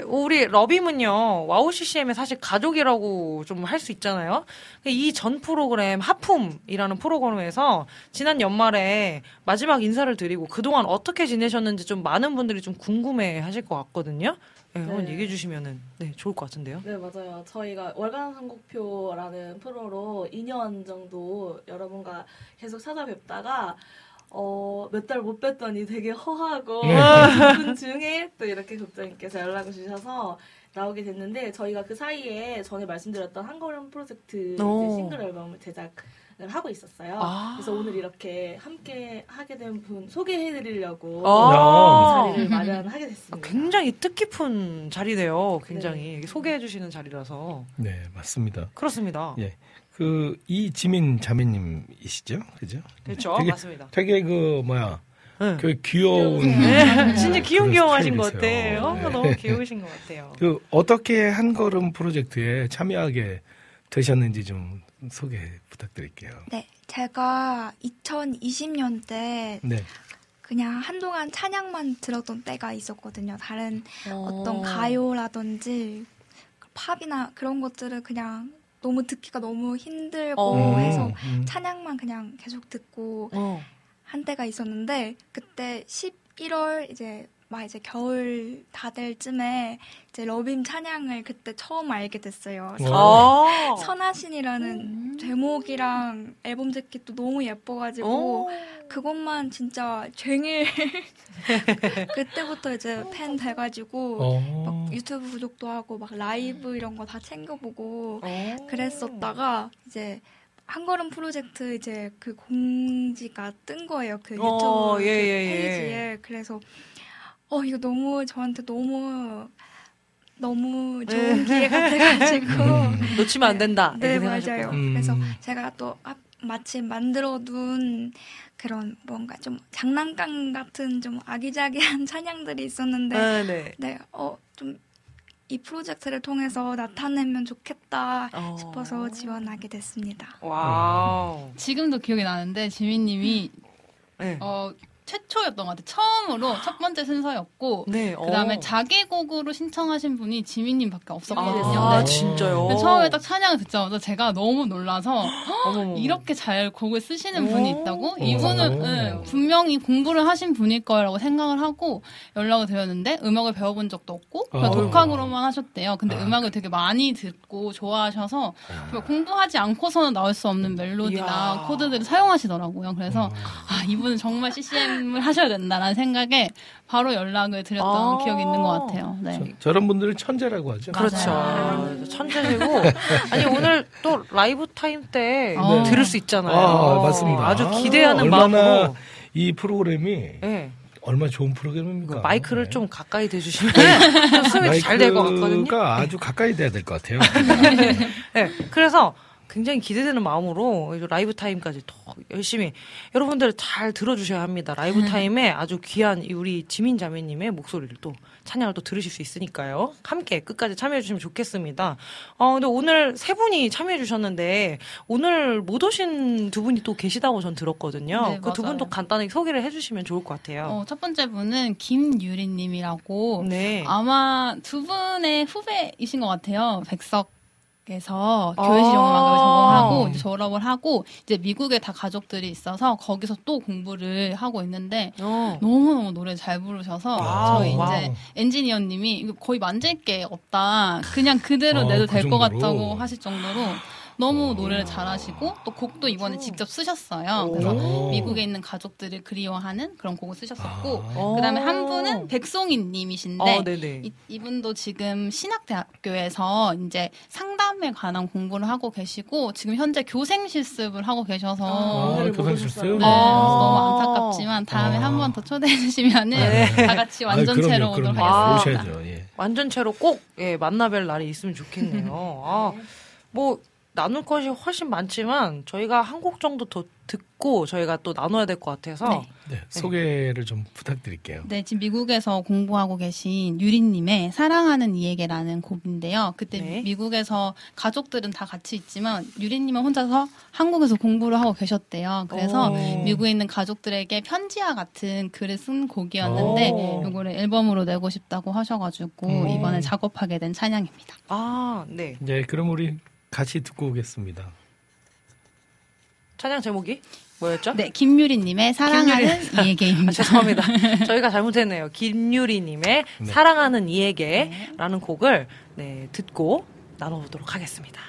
우리 러빔은요, WOW CCM의 사실 가족이라고 좀 할 수 있잖아요. 이 전 프로그램, 하품이라는 프로그램에서 지난 연말에 마지막 인사를 드리고 그동안 어떻게 지내셨는지 좀 많은 분들이 좀 궁금해 하실 것 같거든요. 네, 한번 네. 얘기해 주시면은, 네, 좋을 것 같은데요. 네, 맞아요. 저희가 월간 선곡표라는 프로로 2년 정도 여러분과 계속 찾아뵙다가 어, 몇 달 못 뵀더니 되게 허하고 네. 기쁜 중에 또 이렇게 국장님께서 연락을 주셔서 나오게 됐는데 저희가 그 사이에 전에 말씀드렸던 한걸음 프로젝트. 싱글 앨범을 제작을 하고 있었어요. 아. 그래서 오늘 이렇게 함께 하게 된 분 소개해드리려고 아. 이 자리를 마련하게 됐습니다. 굉장히 뜻깊은 자리네요. 굉장히 네. 이게 소개해 주시는 자리라서 네, 맞습니다. 그렇습니다. 예. 그 이지민 자매님이시죠? 그죠? 그렇죠, 되게- 맞습니다. 되게 그 뭐야 응. 그 귀여운 네, 진짜 그런 귀염귀염하신 것. 같아요. 네. 너무 귀여우신 것 같아요. 그 어떻게 한 걸음 프로젝트에 참여하게 되셨는지 좀 소개 부탁드릴게요. 네, 제가 2020년 때 네. 그냥 한동안 찬양만 들었던 때가 있었거든요. 다른 어떤 어. 가요라든지 팝이나 그런 것들을 그냥 너무 듣기가 너무 힘들고 어. 해서 음. 찬양만 그냥 계속 듣고 어. 한 때가 있었는데 그때 11월 이제 막 이제 겨울 다 될 쯤에 이제 러빔 찬양을 그때 처음 알게 됐어요. 어. 아. 선하신이라는 제목이랑 앨범 재킷도 너무 예뻐가지고 어. 그것만 진짜 종일 그때부터 이제 팬 돼가지고 어. 막 유튜브 구독도 하고 막 라이브 이런 거 다 챙겨보고 어. 그랬었다가 이제 한 걸음 프로젝트 이제 그 공지가 뜬 거예요 그 유튜브 어, 그 예, 예, 예. 페이지에 그래서 어 이거 너무 저한테 너무 너무 좋은 기회 같아가지고 놓치면 안 된다. 네 이렇게 맞아요. 음. 그래서 제가 또 앞- 마침 만들어둔 그런 뭔가 좀 장난감 같은 좀 아기자기한 찬양들이 있었는데 네, 네. 네, 어, 좀 이 프로젝트를 통해서 나타내면 좋겠다 어. 싶어서 지원하게 됐습니다. Wow. 지금도 기억이 나는데 지민님이 네. 어, 최초였던 것 같아요. 처음으로 첫 번째 순서였고 네. 그다음에 어. 자기곡으로 신청하신 분이 지민님밖에 없었거든요. 아, 네. 진짜요? 처음에 딱 찬양을 듣자마자 제가 너무 놀라서. 이렇게 잘 곡을 쓰시는 오. 분이 있다고 이분은 오. 예, 분명히 공부를 하신 분일 거라고 생각을 하고 연락을 드렸는데 음악을 배워본 적도 없고 그냥. 독학으로만 하셨대요. 근데 아, 음악을 되게 많이 듣고 좋아하셔서 정말 공부하지 않고서는 나올 수 없는 멜로디나 이야. 코드들을 사용하시더라고요. 그래서 아 이분은 정말 CCM 을 하셔야 된다라는 생각에 바로 연락을 드렸던 아. 기억이 있는 것 같아요. 네. 저, 저런 분들을 천재라고 하죠. 그렇죠. 맞아요. 천재시고 아니 오늘 또 라이브 타임 때 네. 들을 수 있잖아요. 아, 맞습니다. 아주 기대하는 얼마나 마음으로 이 프로그램이 네. 얼마나 좋은 프로그램입니까? 마이크를 네. 좀 가까이 대주시면 좀 수음이 잘 될 것 같거든요. 마이크가 아주 가까이 대야 될 것 같아요. 네, 그래서 굉장히 기대되는 마음으로 라이브 타임까지 더 열심히 여러분들 잘 들어주셔야 합니다. 라이브 타임에 아주 귀한 이 우리 지민 자매님의 목소리를 또 찬양을 또 들으실 수 있으니까요. 함께 끝까지 참여해주시면 좋겠습니다. 어, 근데 오늘 세 분이 참여해주셨는데 오늘 못 오신 두 분이 또 계시다고 전 들었거든요. 네, 그두 맞아요. 분도 간단하게 소개를 해주시면 좋을 것 같아요. 어, 첫 번째 분은 김유리님이라고 네. 아마 두 분의 후배이신 것 같아요. 백석 에서 아. 교회 실용음악을 전공하고 이제 졸업을 하고 이제 미국에 다 가족들이 있어서 거기서 또 공부를 하고 있는데 어. 너무 너무 노래 잘 부르셔서 wow, 저희 wow. 이제 엔지니어님이 이거 거의 만질 게 없다. 그냥 그대로 어, 내도 그 될것 정도로? 같다고 하실 정도로 너무 노래를 잘하시고 또 곡도 이번에 직접 쓰셨어요. 그래서 오. 미국에 있는 가족들을 그리워하는 그런 곡을 쓰셨었고 아. 그다음에 한 어. 분은 백송이님이신데 어, 네네. 이, 이분도 지금 신학대학교에서 이제 상담에 관한 공부를 하고 계시고 지금 현재 교생 실습을 하고 계셔서 아, 교생 못 실습? 네, 아. 너무 안타깝지만 다음에 아. 한번 더 초대해 주시면은 네. 다 같이 완전체로 오도록 그럼요, 아. 그럼요. 하겠습니다. 오셔야죠. 예. 완전체로 꼭 예, 만나뵐 날이 있으면 좋겠네요. 아, 뭐 나눌 것이 훨씬 많지만 저희가 한 곡 정도 더 듣고 저희가 또 나눠야 될 것 같아서 네. 네, 소개를 좀 부탁드릴게요. 네, 지금 미국에서 공부하고 계신 유리님의 사랑하는 이에게라는 곡인데요. 그때 네. 미국에서 가족들은 다 같이 있지만 유리님은 혼자서 한국에서 공부를 하고 계셨대요. 그래서 오. 미국에 있는 가족들에게 편지와 같은 글을 쓴 곡이었는데 오. 이거를 앨범으로 내고 싶다고 하셔가지고 음. 이번에 작업하게 된 찬양입니다. 아, 네. 네, 그럼 우리 같이 듣고 오겠습니다. 찬양 제목이 뭐였죠? 네, 김유리님의 사랑하는 아, 이에게입니다. 죄송합니다. 저희가 잘못했네요. 김유리님의 네. 사랑하는 이에게라는 곡을 네, 듣고 나눠보도록 하겠습니다.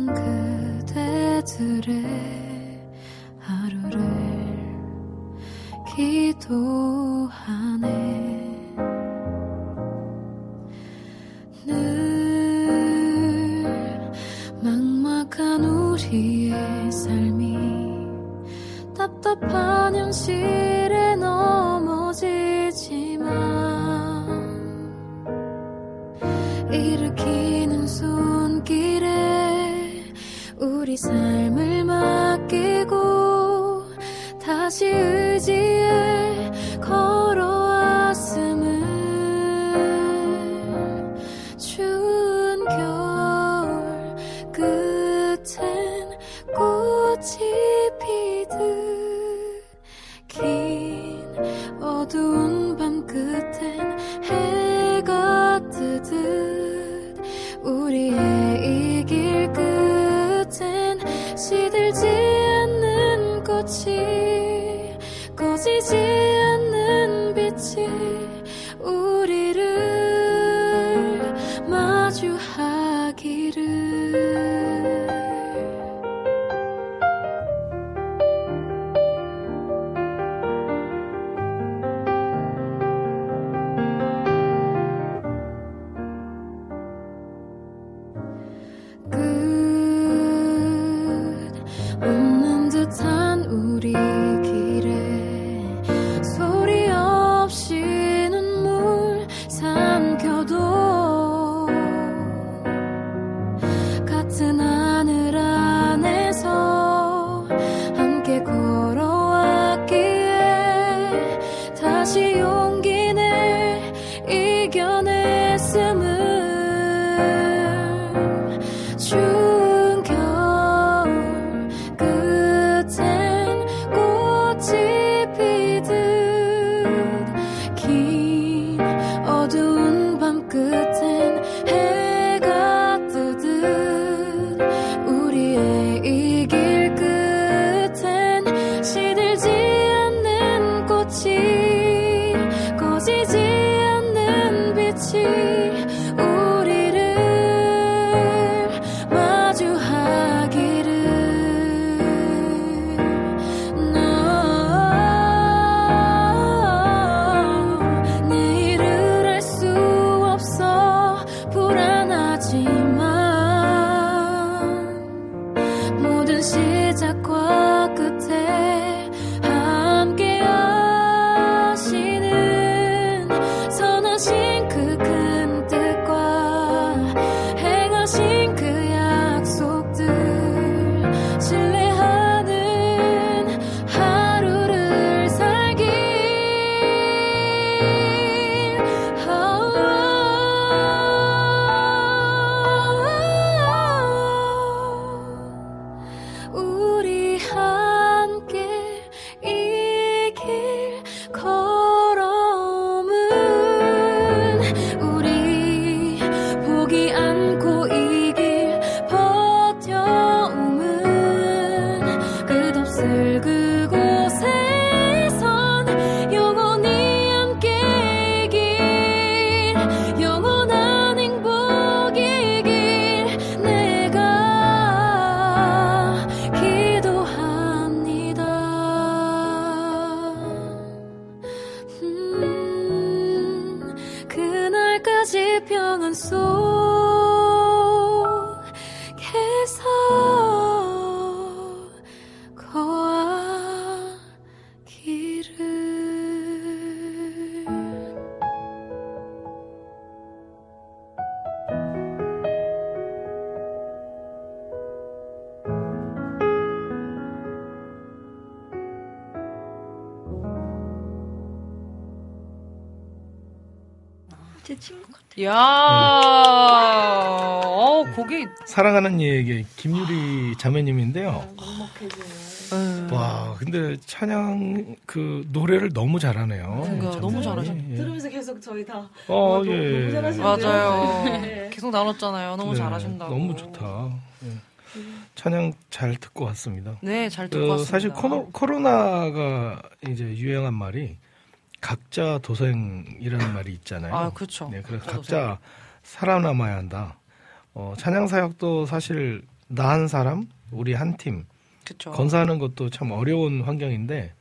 싶은 그대들의 하루를 기도 야, 어 고기. 사랑하는 이에게 김유리 자매님인데요. 아, 와, 근데 찬양 그 노래를 너무 잘하네요. 그러니까 너무 잘하셨. 예. 들으면서 계속 저희 다. 어, 아, 예. 너무 잘하신다. 맞아요. 네. 계속 나눴잖아요. 너무 네, 잘하신다고. 너무 좋다. 예. 찬양 잘 듣고 왔습니다. 네, 잘 듣고 어, 왔습니다. 사실 코로, 코로나가 이제 유행한 말이 각자 도생이라는 아, 말이 있잖아요. 아, 그렇죠. 네, 그래서 각자 살아남아야 한다. 어, 찬양 사역도 사실 나 한 사람, 우리 한 팀, 그쵸. 건사하는 것도 참 어려운 환경인데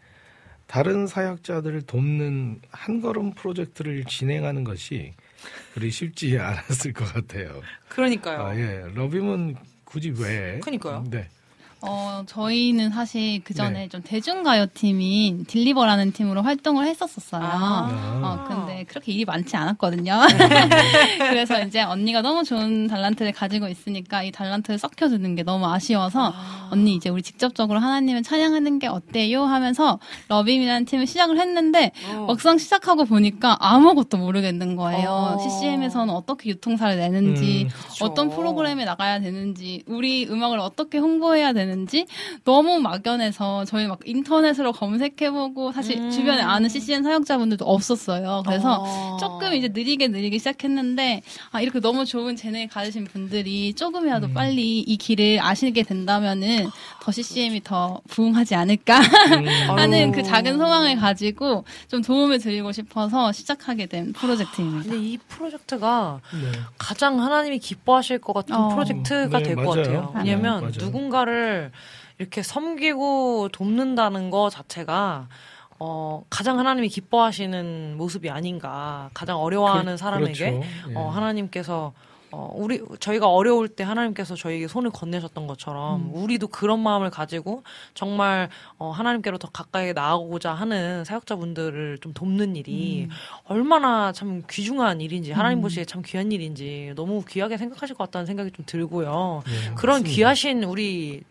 다른 사역자들을 돕는 한 걸음 프로젝트를 진행하는 것이 그리 쉽지 않았을 것 같아요. 그러니까요. 아, 예, 러빔은 굳이 왜? 그러니까요. 네. 어, 저희는 사실 그 전에 네. 좀 대중가요 팀인 딜리버라는 팀으로 활동을 했었었어요. 아. 어, 근데 그렇게 일이 많지 않았거든요. 그래서 이제 언니가 너무 좋은 달란트를 가지고 있으니까 이 달란트를 썩혀주는 게 너무 아쉬워서 언니 이제 우리 직접적으로 하나님을 찬양하는 게 어때요? 하면서 러빔이라는 팀을 시작을 했는데 어. 막상 시작하고 보니까 아무것도 모르겠는 거예요. 어. CCM에서는 어떻게 유통사를 내는지, 음. 어떤 프로그램에 나가야 되는지, 우리 음악을 어떻게 홍보해야 되는지 너무 막연해서 저희 막 인터넷으로 검색해보고 사실 음. 주변에 아는 CCN 사용자분들도 없었어요. 그래서 어. 조금 이제 느리게 느리게 시작했는데 아 이렇게 너무 좋은 재능을 가지신 분들이 조금이라도 음. 빨리 이 길을 아시게 된다면은 더 CCM이 더 부흥하지 않을까 음. 하는 아유. 그 작은 소망을 가지고 좀 도움을 드리고 싶어서 시작하게 된 프로젝트입니다. 근데 이 프로젝트가 네. 가장 하나님이 기뻐하실 것 같은 어. 프로젝트가 네, 될것 맞아요. 같아요. 네, 왜냐면 맞아요. 누군가를 이렇게 섬기고 돕는다는 거 자체가 어, 가장 하나님이 기뻐하시는 모습이 아닌가. 가장 어려워하는 그- 사람에게 그렇죠. 예. 어, 하나님께서 어, 우리 저희가 어려울 때 하나님께서 저희에게 손을 건네셨던 것처럼 음. 우리도 그런 마음을 가지고 정말 어, 하나님께로 더 가까이 나아가고자 하는 사역자분들을 좀 돕는 일이 음. 얼마나 참 귀중한 일인지 하나님 보시기에 참 귀한 일인지 너무 귀하게 생각하실 것 같다는 생각이 좀 들고요. 예, 그런 맞습니다. 귀하신 우리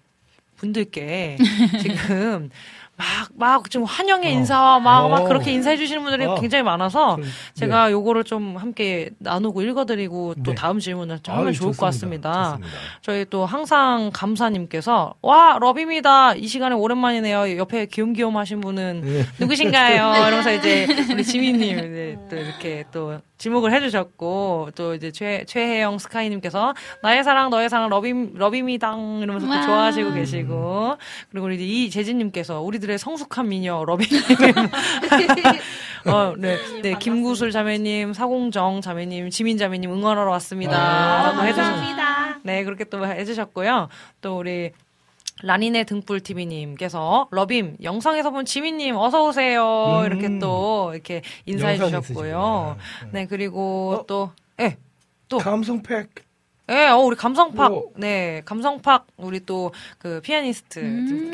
분들께 지금 막, 막, 지금 환영의 어. 인사와 막, 막 어. 그렇게 인사해 주시는 분들이 어. 굉장히 많아서 그- 제가 요거를 좀 함께 나누고 읽어드리고 또 네. 다음 질문을 좀 아유, 하면 좋을 것 좋습니다. 같습니다. 좋습니다. 저희 또 항상 감사님께서 와 러빔이다 이 시간에 오랜만이네요. 옆에 귀염귀염 하신 분은 네. 누구신가요? 이러면서 이제 우리 지민님 이제 또 이렇게 또 지목을 해주셨고 또 이제 최 최혜영 스카이님께서 나의 사랑 너의 사랑 러빔 러빔이당 이러면서 또 와. 좋아하시고 계시고 그리고 이제 이재진님께서 우리들의 성숙한 미녀 러빔 어, 네, 네, 김구슬 자매님, 사공정 자매님, 지민 자매님 응원하러 왔습니다. 아, 라고 해주셨, 감사합니다. 네, 그렇게 또 해주셨고요. 또 우리 라니네 등불 TV님께서 러빔 영상에서 본 지민님 어서 오세요 음. 이렇게 또 이렇게 인사해 주셨고요. 있으시구나. 네 그리고 어? 또 예. 또 감성팩. 예, 어, 우리 감성팍, 오. 네, 감성팍, 우리 또, 그, 피아니스트 음.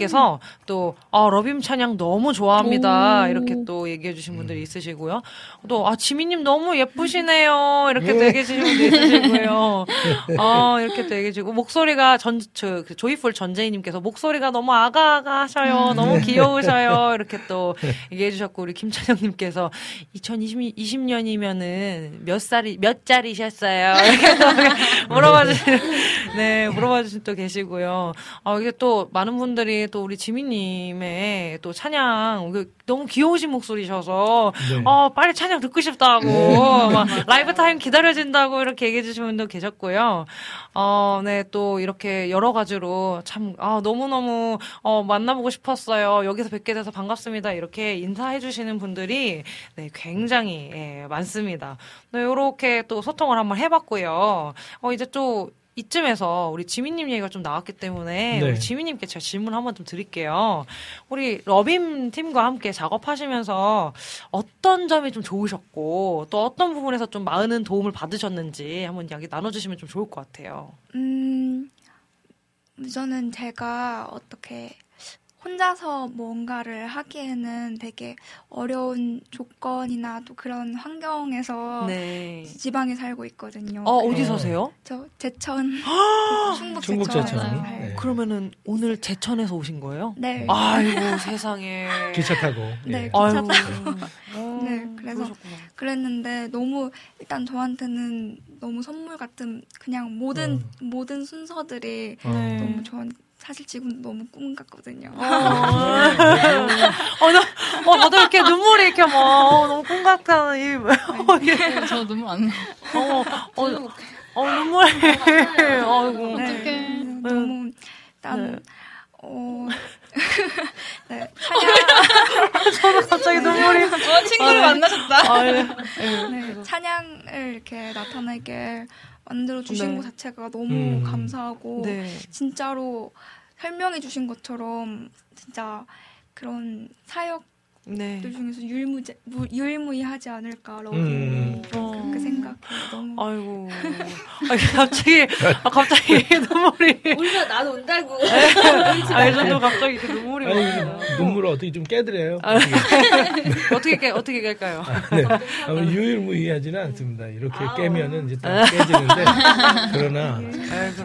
또, 아, 러빔 찬양 너무 좋아합니다. 오. 이렇게 또 얘기해주신 분들이 있으시고요. 또, 아, 지민님 너무 예쁘시네요. 이렇게 또 예. 얘기해주신 분도 있으시고요. 어, 이렇게 또 얘기해주고, 목소리가 전, 저, 그 조이풀 전재희님께서 목소리가 너무 아가아가 하셔요. 너무 귀여우셔요. 이렇게 또 얘기해주셨고, 우리 김찬영님께서 2020년이면은 몇 살이, 몇 살이셨어요? 이렇게 또 물어봐 주신, 네, 물어봐 주신 또 계시고요. 아, 이게 또 많은 분들이 또 우리 지민님의 또 찬양, 그 너무 귀여우신 목소리셔서, 네. 어, 빨리 찬양 듣고 싶다고, 막 라이브 타임 기다려진다고 이렇게 얘기해 주신 분도 계셨고요. 어, 네, 또 이렇게 여러 가지로 참, 아, 너무너무, 어, 만나보고 싶었어요. 여기서 뵙게 돼서 반갑습니다. 이렇게 인사해 주시는 분들이, 네, 굉장히, 예, 많습니다. 네, 요렇게 또 소통을 한번 해봤고요. 어, 이제 또, 이쯤에서 우리 지민님 얘기가 좀 나왔기 때문에 네. 우리 지민님께 제가 질문 한번 좀 드릴게요. 우리 러빔 팀과 함께 작업하시면서 어떤 점이 좀 좋으셨고 또 어떤 부분에서 좀 많은 도움을 받으셨는지 한번 이야기 나눠주시면 좀 좋을 것 같아요. 음, 우선은 제가 어떻게 혼자서 뭔가를 하기에는 되게 어려운 조건이나 또 그런 환경에서 네. 지방에 살고 있거든요. 어 어디 그래서 서세요? 저 제천, 충북, 충북 제천에서 제천. 네. 그러면은 오늘 제천에서 오신 거예요? 네. 아이고 세상에. 기차 타고. 네, 예. 기차 아이고. 타고. 네, 그래서 그러셨구나. 그랬는데 너무 일단 저한테는 너무 선물 같은 그냥 모든 모든 순서들이 어. 네. 너무 저한 사실 지금 너무 꿈 같거든요. 어, 나, 어, 나도 이렇게 눈물이 이렇게 막, 어, 너무 꿈 같다는 이, 어, 이게, 저 눈물 안 나. 어, 어, 어, 눈물이, 아이고. 네, 어떡해. 너무 일단 네. 어 네, 찬양, 갑자기 눈물이. 어, 친구를 만나셨다. 아, 네. 네, 찬양을 이렇게 나타나게 만들어 주신 네. 것 자체가 너무 음. 감사하고 네. 진짜로 설명해 주신 것처럼 진짜 그런 사역들 네. 중에서 유일무제, 무, 유일무이하지 않을까 러빙 음. 그렇게 생각해요. 너무 아이고. 아, 갑자기, 아, 갑자기 눈물이. 울면 나도 운다고. 아, 저도 갑자기 그 눈물이 아니, 나요. 눈물을 어떻게 좀 깨드려요? 아, 어떻게 깨, 어떻게 깰까요? 네. 아무 유일무이하지는 않습니다. 이렇게 아우. 깨면은 이제 다 깨지는데 그러나.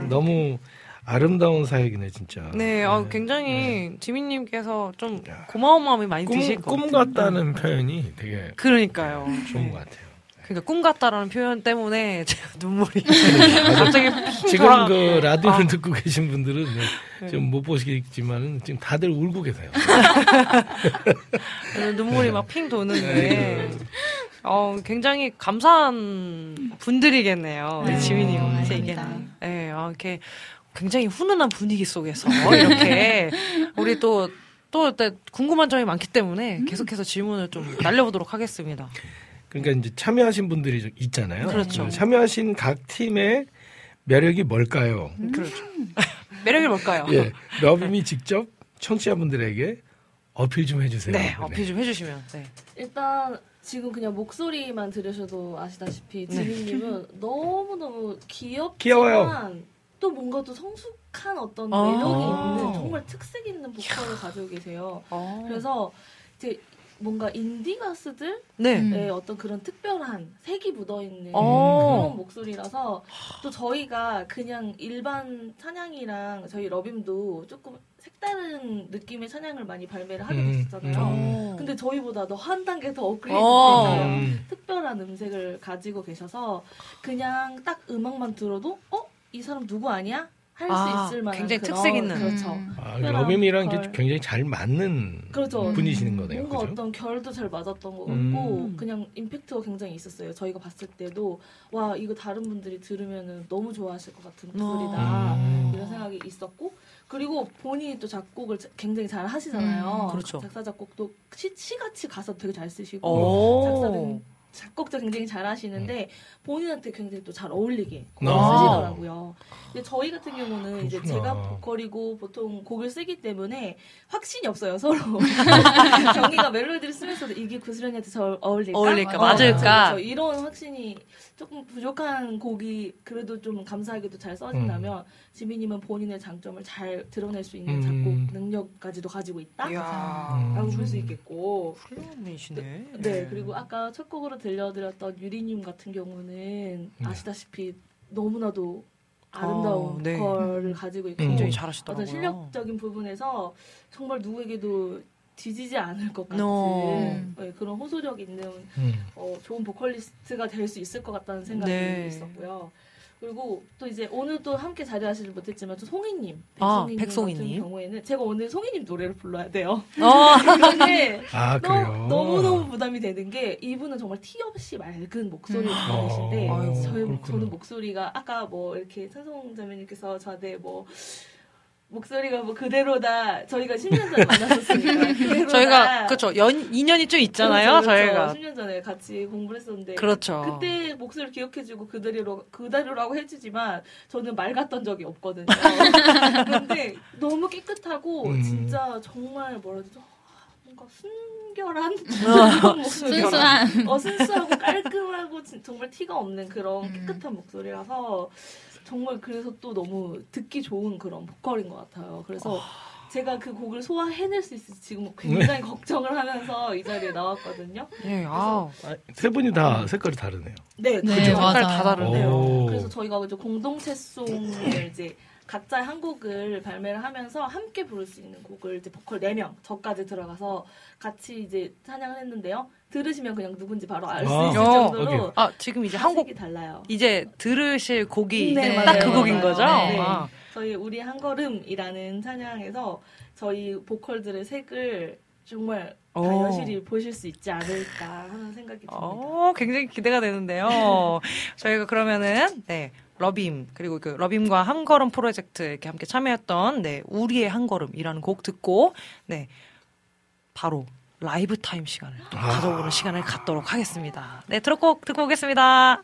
너무 아름다운 사역이네 진짜. 네, 아, 굉장히 지민님께서 좀 고마운 마음이 많이 드실 꿈, 것꿈 같아요. 같다는 표현이 되게 그러니까요. 좋은 네. 것 같아요. 그러니까 꿈 같다라는 표현 때문에 제가 눈물이 갑자기 지금 돌아- 그 라디오를 아. 듣고 계신 분들은 네, 지금 못 보시겠지만 지금 다들 울고 계세요. 눈물이 막핑 도는데 네. 어, 굉장히 감사한 분들이겠네요. 네, 지민님한테는. 맞습니다. 네, 아, 이렇게 굉장히 훈훈한 분위기 속에서 이렇게 우리 또 또 궁금한 점이 많기 때문에 계속해서 질문을 좀 날려보도록 하겠습니다. 그러니까 이제 참여하신 분들이 좀 있잖아요. 그렇죠. 참여하신 각 팀의 매력이 뭘까요? 그렇죠. 매력이 뭘까요? 예, 러빔이 직접 청취자분들에게 어필 좀 해주세요. 네, 어필 좀 해주시면. 네. 일단 지금 그냥 목소리만 들으셔도 아시다시피 지민님은 너무 너무 귀엽지만 귀여워요. 또 뭔가 또 성숙한 어떤 아. 매력이 있는 정말 특색 있는 보컬을 가지고 계세요. 어. 그래서 이제 뭔가 인디 가수들의 네. 음. 어떤 그런 특별한 색이 묻어있는 어. 그런 목소리라서 또 저희가 그냥 일반 찬양이랑 저희 러빔도 조금 색다른 느낌의 찬양을 많이 발매를 하게 음, 됐었잖아요. 어. 근데 저희보다 더 한 단계 더 업그레이드 어. 돼서 음, 특별한 음색을 가지고 계셔서 그냥 딱 음악만 들어도 어? 이 사람 누구 아니야? 할수 아, 있을 만한 굉장히 그런- 특색 있는. 그렇죠. 음. 아. 이게 굉장히 잘 맞는 그렇죠. 분이시는 거네요. 뭔가 그죠? 어떤 결도 잘 맞았던 것 같고 음. 그냥 임팩트가 굉장히 있었어요. 저희가 봤을 때도 와 이거 다른 분들이 들으면은 너무 좋아하실 것 같은 목소리다 음. 이런 생각이 있었고 그리고 본인이 또 작곡을 자- 굉장히 잘 하시잖아요. 음, 그렇죠. 작사 작곡도 시, 시같이 가사 되게 잘 쓰시고 오. 작사도 작곡도 굉장히 잘 하시는데 본인한테 굉장히 또 잘 어울리게 곡을 아. 쓰시더라고요. 근데 저희 같은 경우는 이제 그렇구나. 제가 보컬이고 보통 곡을 쓰기 때문에 확신이 없어요 서로. 정이가 멜로디를 쓰면서도 이게 구슬연이한테 잘 어울릴까? 어울릴까? 어, 맞을까? 그렇죠. 이런 확신이 조금 부족한 곡이 그래도 좀 감사하게도 잘 써진다면 지민님은 본인의 장점을 잘 드러낼 수 있는 음. 작곡 능력까지도 가지고 있다. 이야. 라고 음. 볼수 있겠고 훌륭한 분이시네. 네, 그리고 아까 첫 곡으로 들 려드렸던 유리님 같은 경우는 네. 아시다시피 너무나도 아름다운 어, 네. 보컬을 가지고 있고 굉장히 음. 잘하시더라고요. 어떤 실력적인 부분에서 정말 누구에게도 뒤지지 않을 것 같은 어. 네, 그런 호소력 있는 음. 어, 좋은 보컬리스트가 될 수 있을 것 같다는 생각이 네. 있었고요. 그리고 또 이제 오늘 또 함께 자리하시지 못했지만 또 송이님, 아, 백송이님. 같은 경우에는 제가 오늘 송이님 노래를 불러야 돼요. 어. 그런데 아 그래요. 너무 너무 부담이 되는 게 이분은 정말 티 없이 맑은 목소리를 가지고 계신데 어, 저희 그렇구나. 저는 목소리가 아까 뭐 이렇게 찬송 자매님께서 저한테 뭐 목소리가 뭐 그대로다 저희가 10년 전에 만났었으니까 그대로다 저희가 그렇죠. 연 인연이 좀 있잖아요. 그렇죠, 저희가 10년 전에 같이 공부를 했었는데 그렇죠. 그때 목소리를 기억해 주고 그대로 그대로라고 해 주지만 저는 맑았던 적이 없거든요. 그런데 너무 깨끗하고 음. 진짜 정말 뭐라 해야 되죠? 뭔가 순결한. 순수한. 어, 순수하고 깔끔하고 진- 정말 티가 없는 그런 음. 깨끗한 목소리라서 정말 그래서 또 너무 듣기 좋은 그런 보컬인 것 같아요. 그래서 제가 그 곡을 소화해낼 수 있을지 지금 굉장히 걱정을 하면서 이 자리에 나왔거든요. 예, 아, 아, 세 분이 다 색깔이 다르네요. 네, 네. 맞아요. 색깔 다 다른데요. 오. 그래서 저희가 이제 공동체송을 이제 각자 한 곡을 발매를 하면서 함께 부를 수 있는 곡을 이제 보컬 4명, 저까지 들어가서 같이 이제 찬양을 했는데요. 들으시면 그냥 누군지 바로 알수 아. 있을 어, 정도로 오케이. 아 지금 이제 한곡 색이 달라요. 이제 들으실 곡이 네, 딱 맞아요, 그 곡인. 거죠? 네. 아, 저희 우리 한 걸음이라는 찬양에서 저희 보컬들의 색을 정말 다 오. 여실히 보실 수 있지 않을까 하는 생각이 듭니다. 어, 굉장히 기대가 되는데요. 저희가 그러면은 네 러빔 그리고 그 러빔과 한 걸음 프로젝트 이렇게 함께 참여했던 네 우리의 한 걸음이라는 곡 듣고 네 바로 라이브 타임 시간을 가져보는 시간을 갖도록 하겠습니다. 네 들었고 듣고 오겠습니다.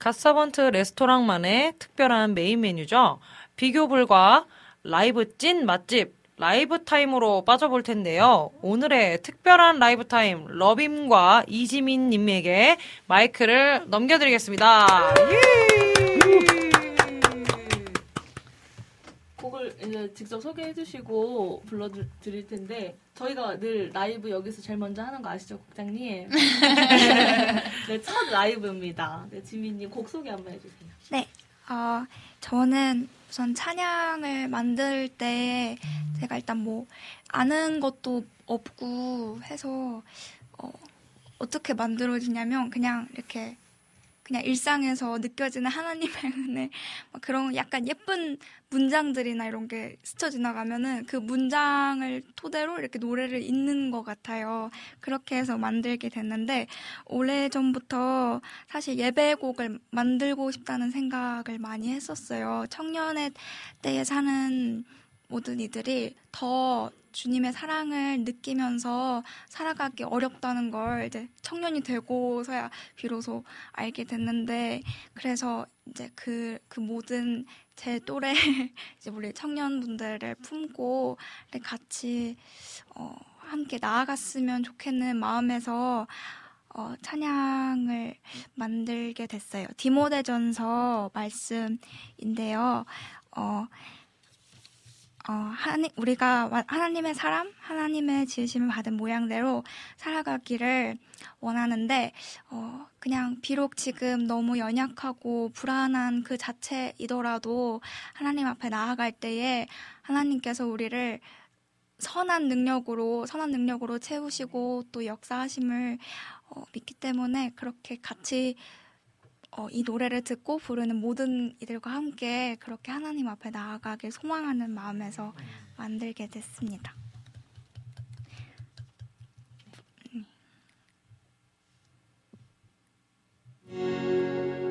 갓서번트 레스토랑만의 특별한 메인 메뉴죠. 비교 불가 라이브 찐 맛집 라이브 타임으로 빠져볼 텐데요. 오늘의 특별한 라이브 타임 러빔과 이지민 님에게 마이크를 넘겨드리겠습니다. 예! 곡을 이제 직접 소개해 주시고 불러드릴 텐데 저희가 늘 라이브 여기서 제일 먼저 하는 거 아시죠, 국장님? 네, 첫 라이브입니다. 네, 지민님 곡 소개 한번 해주세요. 네, 어, 저는 우선 찬양을 만들 때 제가 일단 뭐 아는 것도 없고 해서 어, 어떻게 만들어지냐면 그냥 이렇게 그냥 일상에서 느껴지는 하나님의 은혜 막 그런 약간 예쁜 문장들이나 이런 게 스쳐 지나가면은 그 문장을 토대로 이렇게 노래를 잇는 것 같아요. 그렇게 해서 만들게 됐는데 오래 전부터 사실 예배곡을 만들고 싶다는 생각을 많이 했었어요. 청년의 때에 사는 모든 이들이 더 주님의 사랑을 느끼면서 살아가기 어렵다는 걸 이제 청년이 되고서야 비로소 알게 됐는데 그래서 이제 그, 그 모든 제 또래 이제 우리 청년분들을 품고 같이 어, 함께 나아갔으면 좋겠는 마음에서 어, 찬양을 만들게 됐어요. 디모데전서 말씀인데요. 어, 어, 하나님, 우리가 와- 하나님의 사람, 하나님의 지으심을 받은 모양대로 살아가기를 원하는데, 어, 그냥 비록 지금 너무 연약하고 불안한 그 자체이더라도 하나님 앞에 나아갈 때에 하나님께서 우리를 선한 능력으로, 선한 능력으로 채우시고 또 역사하심을 어, 믿기 때문에 그렇게 같이 어, 이 노래를 듣고 부르는 모든 이들과 함께 그렇게 하나님 앞에 나아가길 소망하는 마음에서 만들게 됐습니다. 내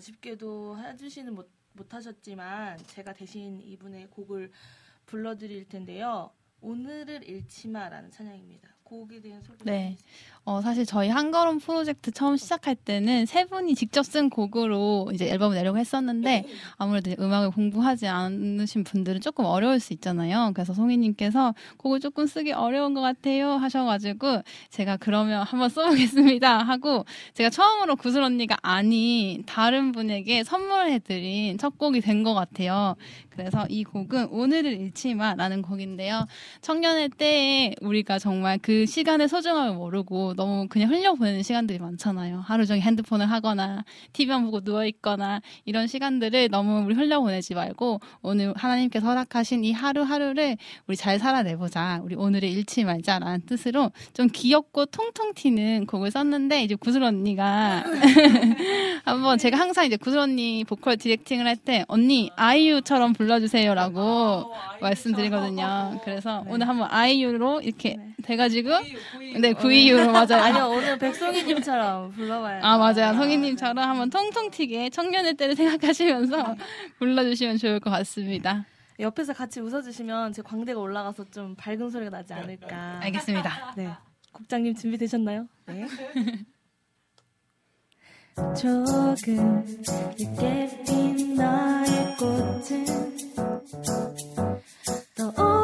아쉽게도 해주시는 못, 못하셨지만 제가 대신 이분의 곡을 불러드릴 텐데요. 오늘을 잃지 마라는 찬양입니다. 곡에 대한 소개 네. 어, 사실 저희 한 걸음 프로젝트 처음 시작할 때는 세 분이 직접 쓴 곡으로 이제 앨범을 내려고 했었는데 아무래도 음악을 공부하지 않으신 분들은 조금 어려울 수 있잖아요. 그래서 송이님께서 곡을 조금 쓰기 어려운 것 같아요 하셔가지고 제가 그러면 한번 써보겠습니다 하고 제가 처음으로 구슬 언니가 아닌 다른 분에게 선물해드린 첫 곡이 된 것 같아요. 그래서 이 곡은 오늘을 잃지 마라는 곡인데요. 청년의 때에 우리가 정말 그 시간의 소중함을 모르고 너무 그냥 흘려보내는 시간들이 많잖아요. 하루 종일 핸드폰을 하거나 TV만 보고 누워 있거나 이런 시간들을 너무 우리 흘려보내지 말고 오늘 하나님께서 허락하신 이 하루하루를 우리 잘 살아내보자. 우리 오늘을 잃지 말자라는 뜻으로 좀 귀엽고 통통 튀는 곡을 썼는데 이제 구슬 언니가 한번 제가 항상 이제 구슬 언니 보컬 디렉팅을 할 때 언니 아이유처럼 불러 불러주세요라고 말씀드리거든요. 그래서 오늘 한번 아이유로 이렇게 돼가지고 네 구이유로 맞아요. 아니요 오늘 백송이님처럼 불러봐요. 아 맞아요. 성희님처럼 한번 통통 튀게 청년의 때를 생각하시면서 불러주시면 좋을 것 같습니다. 옆에서 같이 웃어주시면 제 광대가 올라가서 좀 밝은 소리가 나지 않을까. 알겠습니다. 네. 국장님 준비되셨나요? 네. 조금 늦게 핀 너의 꽃은 더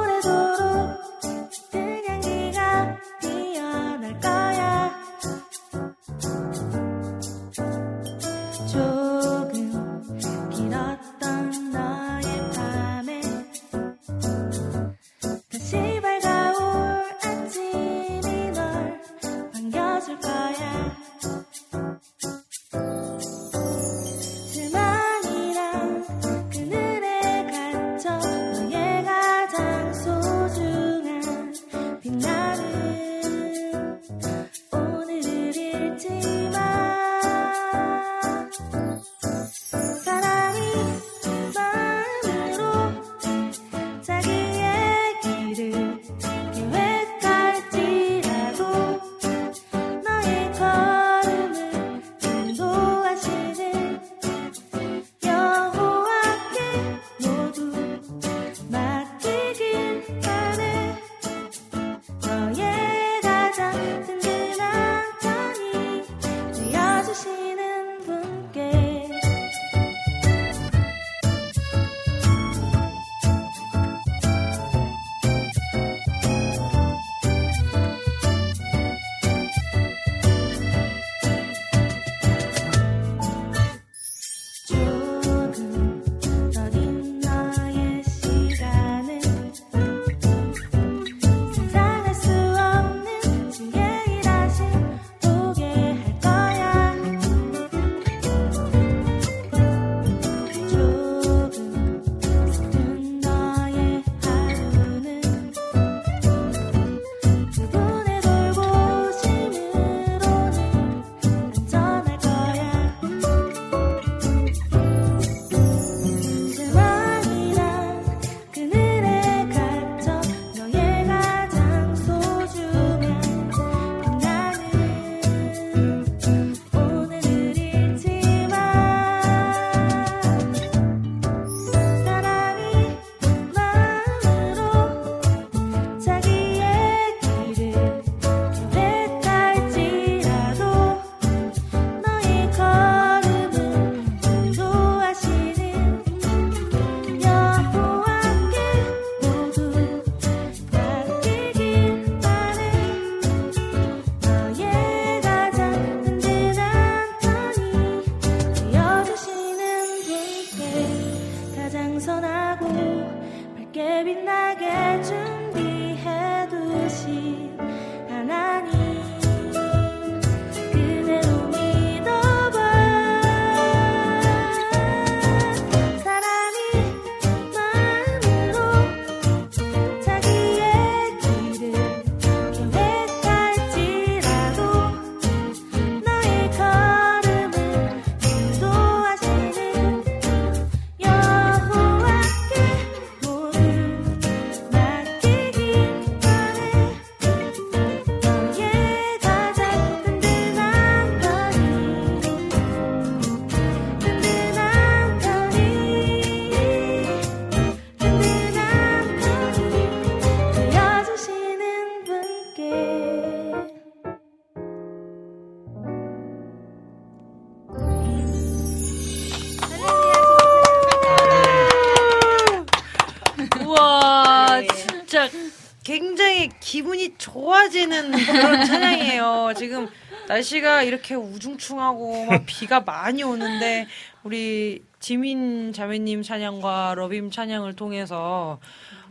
날씨가 이렇게 우중충하고 막 비가 많이 오는데 우리 지민 자매님 찬양과 러빔 찬양을 통해서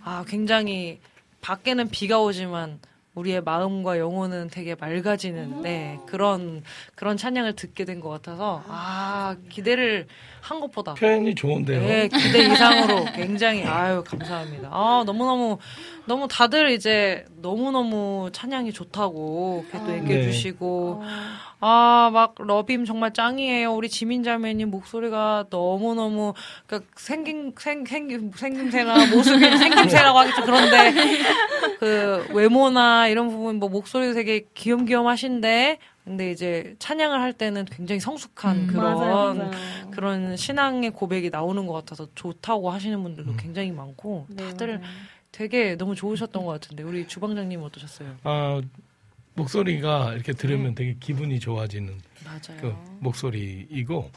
아 굉장히 밖에는 비가 오지만 우리의 마음과 영혼은 되게 맑아지는 네, 그런 그런 찬양을 듣게 된 것 같아서 아 기대를 한 것보다 표현이 좋은데요. 네, 기대 이상으로 굉장히 아유 감사합니다. 아 너무 너무 너무 다들 이제 너무 너무 찬양이 좋다고 또 얘기해 네. 주시고 아 막 러빔 정말 짱이에요. 우리 지민 자매님 목소리가 너무 너무 그러니까 생긴 생 생김 생김새나 모습이 생김새라고 하기 좀 그런데 그 외모나 이런 부분 뭐 목소리도 되게 귀염귀염하신데 근데 이제 찬양을 할 때는 굉장히 성숙한 음. 그런 맞아요, 맞아요. 그런 신앙의 고백이 나오는 것 같아서 좋다고 하시는 분들도 굉장히 많고 네, 다들 맞아요. 되게 너무 좋으셨던 것 같은데 우리 주방장님 어떠셨어요? 아, 목소리가 이렇게 들으면 되게 기분이 좋아지는 맞아요. 그 목소리이고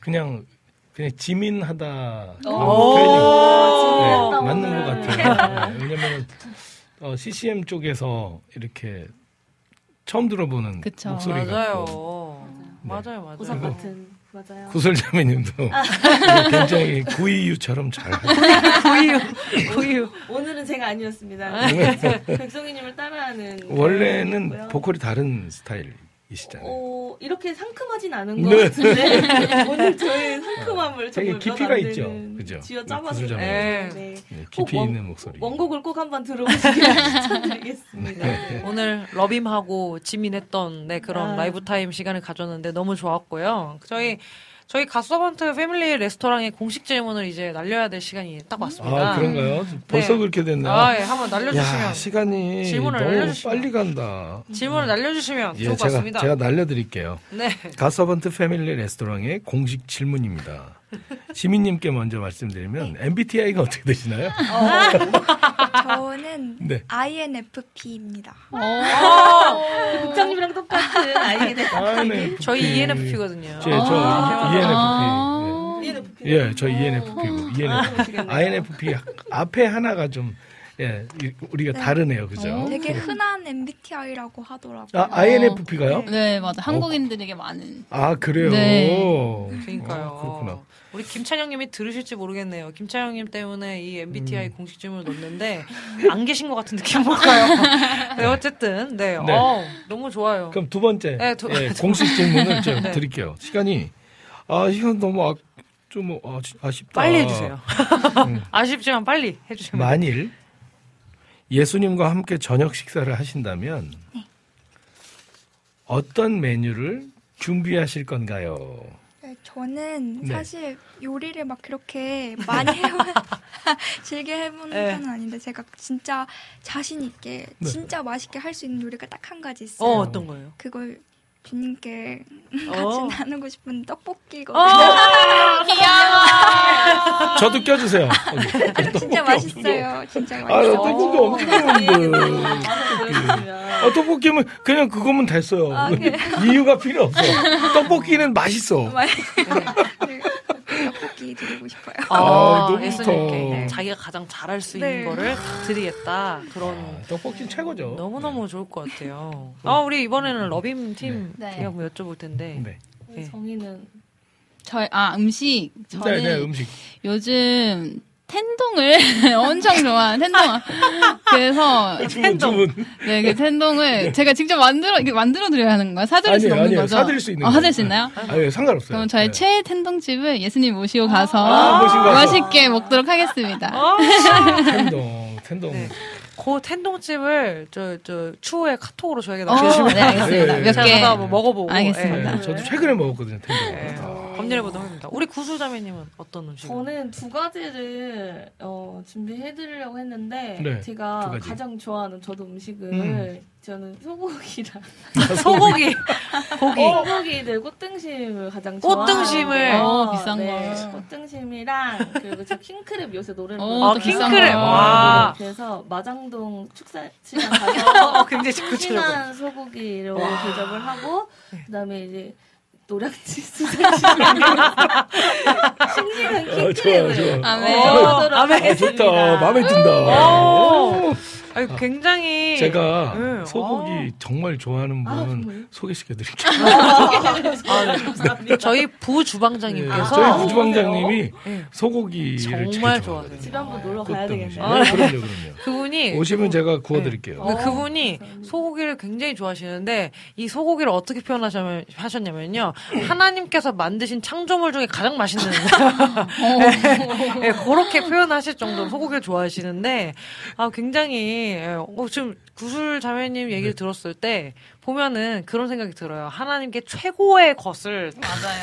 그냥 그냥 지민하다 그 네, 맞는. 것 같아요. 네, 왜냐면 어, CCM 쪽에서 이렇게 처음 들어보는 그쵸. 목소리 맞아요. 같고 맞아요, 맞아요. 보석 그리고 같은 맞아요. 구슬자매님도 굉장히 구이유처럼 잘 구이유, 구이유. 오늘은 제가 아니었습니다. 백송이님을 따라하는 원래는. 보컬이 다른 스타일 이시잖아요. 어, 이렇게 상큼하진 않은 것 네. 같은데 오늘 저의 상큼함을 되게 정말 깊이가 몇 있죠. 안 그죠? 쥐어 네, 짜봤어요. 네. 네, 꼭 깊이 원- 있는 목소리. 원곡을 꼭 한번 들어보시길 추천드리겠습니다. 네. 오늘 러빔하고 지민했던 네, 그런 아. 라이브 타임 시간을 가졌는데 너무 좋았고요. 저희 저희 가서번트 패밀리 레스토랑의 공식 질문을 이제 날려야 될 시간이 딱 왔습니다. 아 그런가요? 벌써 네. 그렇게 됐나요? 아, 예, 한번 날려주시면 야, 시간이 질문을 너무 날려주시면. 빨리 간다. 질문을 날려주시면 예, 좋을 것 제가 같습니다. 제가 날려드릴게요. 네. 가서번트 패밀리 레스토랑의 공식 질문입니다. 시민님께 먼저 말씀드리면 MBTI가 어떻게 되시나요? 저는 네. INFP입니다. 그 국장님이랑 똑같은. INFP. 저희 E ENFP거든요. 제, 저 아. ENFP. 예, 저 ENFP고 ENFP. INFP 앞에 하나가 좀 예, 이- 우리가 네. 다르네요, 그죠? 되게 흔한 MBTI라고 하더라고요. 아, INFP가요? 네, 맞아. 한국인들에게 많은. 아, 그래요? 네. 그러니까요. 아, 그렇구나. 우리 김찬영님이 들으실지 모르겠네요. 김찬영님 때문에 이 MBTI 음. 공식 질문을 넣었는데 안 계신 것 같은 느낌 먹어요. 네, 어쨌든 네, 네. 어, 너무 좋아요. 그럼 두 번째 네, 두- 예, 공식 질문을 제가 네. 드릴게요. 시간이 아 이건 너무 아, 좀 아, 아쉽다. 빨리 해주세요. 음. 아쉽지만 빨리 해주시면. 만일 예수님과 함께 저녁 식사를 하신다면 어떤 메뉴를 준비하실 건가요? 네, 저는 네. 사실 요리를 막 그렇게 많이 해본 즐겨 해보는 네. 편은 아닌데 제가 진짜 자신 있게 네. 진짜 맛있게 할 수 있는 요리가 딱 한 가지 있어요. 어, 어떤 거예요? 그걸 주님께 어. 같이 나누고 싶은 떡볶이거든요. 어, 저도 껴주세요. 진짜 맛있어요. 진짜 아, 나 맛있어요. 떡볶이 엄청 좋아하는데. 아, 떡볶이면 그냥 그거면 됐어요. 아? 이유가 필요 없어. 떡볶이는 맛있어. 네, 떡볶이 드리고 싶어요. 아, 아, 너무 예수님께 좋다. 자기가 가장 잘할 수 있는 네. 거를 드리겠다. 그런 떡볶이 최고죠. 너무 너무 좋을 것 같아요. 아, 우리 이번에는 러빔 팀 네. 제가 한번 여쭤볼 텐데. 네. 네. 정의는 저희, 아, 음식. 저는 네, 네, 음식. 요즘 텐동을 엄청 좋아하는 텐동. 그래서 텐동. 네, 그 텐동을 제가 직접 만들어 이게 만들어 드려야 하는 거예요. 사드릴 수 아니에요, 없는 아니에요. 거죠. 사드릴 수 있는 어, 거예요. 사드릴 수 있나요? 아니, 상관없어요. 그럼 저희 네. 최애 텐동 집을 예수님 모시고 가서 아. 맛있게 먹도록 하겠습니다. 텐동, 텐동. 네. 그 텐동집을 저, 저 추후에 카톡으로 저에게 어, 남겨주시면 네, 알겠습니다. 네, 몇 제가 개. 가서 한번 먹어보고 알겠습니다. 예. 네, 저도 최근에 먹었거든요, 텐동. 예. 검열해보도록 하겠습니다. 우리 구수자매님은 어떤 음식? 저는 두 가지를 어, 준비해드리려고 했는데 네, 두 제가 가지. 가장 좋아하는 저도 음식을 음. 저는 소고기랑 소고기, 고기. 소고기 들 꽃등심을 가장 꽃등심을. 좋아하는데요. 어, 비싼 네, 걸. 꽃등심이랑 그리고 저 킹크랩 요새 노래를 어, 아, 또 비싼 킹크랩. 거. 와. 그래서 마장동 축사시장 가서 어, 굉장히 구체적으로. 신한 소고기로 대접을 하고 그다음에 이제 노량진 수산시장 싱싱한 아, 좋아, 킹크랩을 좋아. 아멘. 먹어보도록 아멘. 아, 하겠습니다. 좋다. 마음에 든다. 오. 아유, 굉장히 제가 네, 소고기 정말 좋아하는 분 정말요? 소개시켜 드릴게요. 아, 네. 저희 부 주방장님께서 네, 저희 부 주방장님이 네. 소고기를 정말 좋아하세요. 집에 한번 놀러 가야. 되겠네요. 네, 그럼요, 그럼요. 그분이 오시면 제가 구워 드릴게요. 근데 그분이 소고기를 굉장히 좋아하시는데 이 소고기를 어떻게 표현하셨냐면 하셨냐면요 하나님께서 만드신 창조물 중에 가장 맛있는 네, 그렇게 표현하실 정도로 소고기를 좋아하시는데 아 굉장히 예, 어, 지금 구슬 자매님 얘기를 들었을 때 보면은 그런 생각이 들어요 하나님께 최고의 것을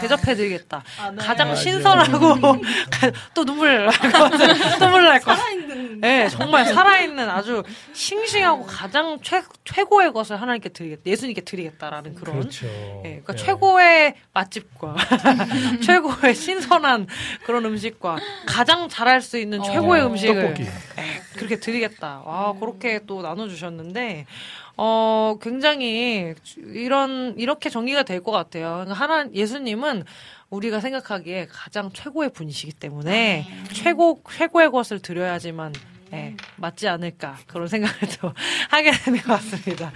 대접해드리겠다 아, 네. 가장 맞아요. 신선하고 가- 또 눈물 날 것 눈물 날 것 살아있는 네, 정말 살아있는 아주 싱싱하고 가장 최, 최고의 것을 하나님께 드리겠다, 예수님께 드리겠다라는 그런. 그렇죠. 예, 그러니까 네. 최고의 맛집과 최고의 신선한 그런 음식과 가장 잘할 수 있는 최고의 음식을 떡볶이. 예, 그렇게 드리겠다. 와, 그렇게 또 나눠주셨는데, 어, 굉장히 이런, 이렇게 정리가 될 것 같아요. 하나, 예수님은 우리가 생각하기에 가장 최고의 분이시기 때문에 최고, 최고의 것을 드려야지만 예, 맞지 않을까 그런 생각을 또 하게 되는 것 같습니다.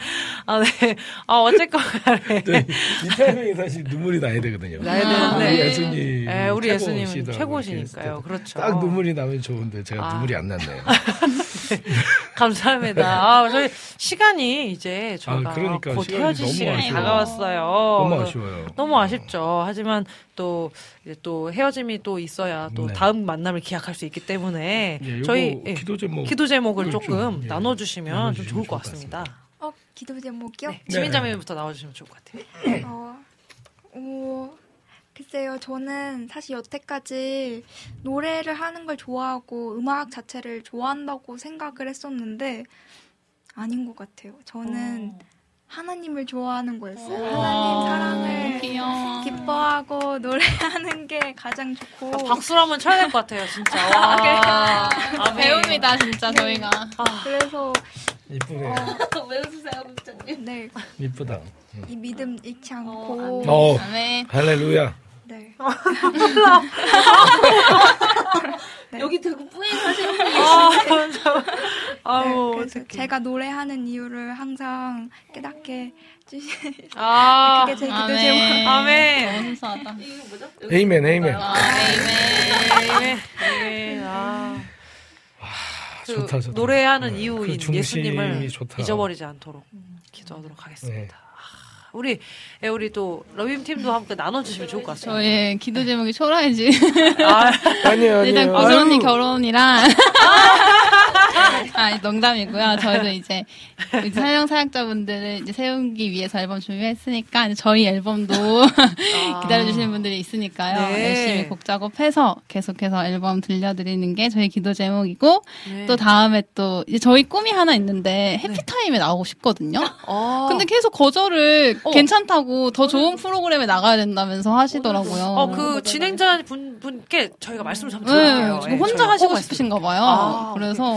아, 네. 아, 어쨌건 간에. 네, 이 타이밍에 사실 눈물이 나야 되거든요. 나야 되는데. 우리 예수님. 예, 우리 예수님은 최고시니까요. 그렇죠. 딱 눈물이 나면 좋은데 제가 아. 눈물이 안 났네요. 감사합니다. 아, 저희 시간이 이제 저희가 아, 그러니까 곧 시간이 헤어질 시간이 아쉬워요. 다가왔어요. 너무 아쉬워요. 너무 아쉽죠. 하지만 또 이제 또 헤어짐이 또 있어야 또 네. 다음 만남을 기약할 수 있기 때문에 예, 저희 예, 기도 제목 기도 제목을 좀, 조금 예, 나눠주시면 좀 나눠주시면 좋을 것 좋을 것 같습니다. 어, 기도 제목이요? 네, 지민자매부터 나와주시면 좋을 것 같아요. 어, 어, 글쎄요, 저는 사실 여태까지 노래를 하는 걸 좋아하고 음악 자체를 좋아한다고 생각을 했었는데 아닌 것 같아요. 저는 하나님을 좋아하는 거였어요. 하나님 사랑을 귀여워. 기뻐하고 노래하는 게 가장 좋고 아, 박수를 한번 쳐야 될 것 같아요, 진짜. 와. 아멘. 배웁니다 진짜 저희가. 그래서 이쁘네. 왜 웃으세요, 국장님? 네, 이쁘다. 이 믿음 잃지 않고 어, 아멘. 할렐루야. 네. 여기 되게 뿌잉하시는 분이 아, 저- 네, 아우, 그래서. 제가 노래하는 이유를 항상 깨닫게 주시. 아, 그게 제 기도. 제목. 아멘. 순수하다. 이거 뭐죠? 아. 아멘. 아. 그 좋다, 좋다. 노래하는 네, 이유인 그 예수님을 좋다. 잊어버리지 않도록 기도하도록 하겠습니다. 우리 예, 우리 또 러빔 팀도 함께 나눠주시면 좋을 것 같습니다. 저의 기도 제목이 초라해지. 아, 아니요, 일단 아니요. 구슬 언니 아유. 결혼이랑 아 농담이고요. 저희도 이제 사령 사역자분들을 이제 세우기 위해서 앨범 준비했으니까 저희 앨범도 기다려주시는 분들이 있으니까요. 아. 네. 열심히 곡 작업해서 계속해서 앨범 들려드리는 게 저희 기도 제목이고 네. 또 다음에 또 이제 저희 꿈이 하나 있는데 해피타임에 나오고 싶거든요. 어. 근데 계속 거절을 어. 괜찮다고 더 좋은 프로그램에 나가야 된다면서 하시더라고요. 어, 그 진행자 분, 분께 저희가 말씀을 한번 네, 드릴게요. 예, 혼자 하시고 꼭 싶으신가 봐요. 아, 그래서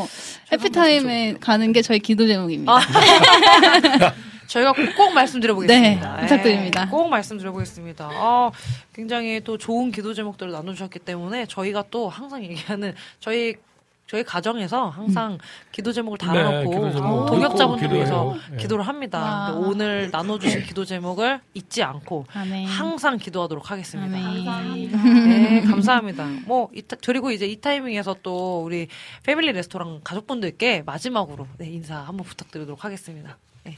해피타임에 가는 게 저희 기도 제목입니다. 아, 저희가 꼭, 꼭 말씀드려보겠습니다. 네, 부탁드립니다. 꼭 말씀드려보겠습니다. 아, 굉장히 또 좋은 기도 제목들을 나눠주셨기 때문에 저희가 또 항상 얘기하는 저희 저희 가정에서 항상 기도 제목을 달아놓고 네, 기도 제목 동역자분들 듣고 위해서. 네. 기도를 합니다. 와. 근데 오늘 나눠주신 기도 제목을 잊지 않고 아멘. 항상 기도하도록 하겠습니다. 아멘. 네, 감사합니다. 뭐, 이, 타- 그리고 이제 이 타이밍에서 또 우리 패밀리 레스토랑 가족분들께 마지막으로 네, 인사 한번 부탁드리도록 하겠습니다. 네.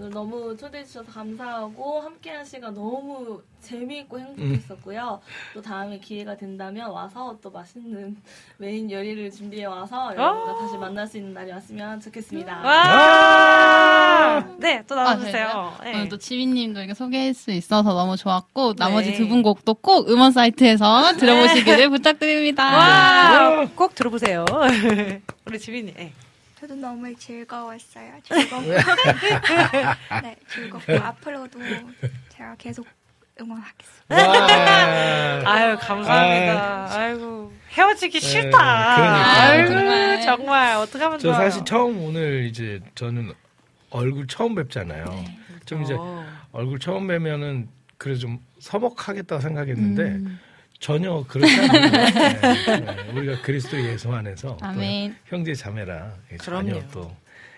오늘 너무 초대해 주셔서 감사하고 함께한 시간 너무 재미있고 행복했었고요. 또 다음에 기회가 된다면 와서 또 맛있는 메인 요리를 준비해 와서 여러분과 다시 만날 수 있는 날이 왔으면 좋겠습니다. 와! 네, 또 아, 나와주세요. 네. 오늘 또 지민님도 이렇게 소개할 수 있어서 너무 좋았고 나머지 네. 두분 곡도 꼭 음원 사이트에서 들어보시기를 부탁드립니다. 와! 꼭 들어보세요. 우리 지민이. 네. 저도 너무 즐거웠어요. 즐겁고 네 즐겁고 앞으로도 제가 계속 응원하겠습니다. 와. 아유, 감사합니다. 아 이고, 헤어지기 싫다. 그러니까요. 아이고, 정말. 정말. 어떡하면 저 좋아요. 사실 처음 오늘 이제 저는 얼굴 처음 뵙잖아요. 좀 이제 어. 얼굴 처음 뵈면은 그래 좀 서먹하겠다 생각했는데 음. 전혀 그렇지 않아요. 네, 네. 우리가 그리스도 예수 안에서. 형제 자매라 전혀 그럼요. 또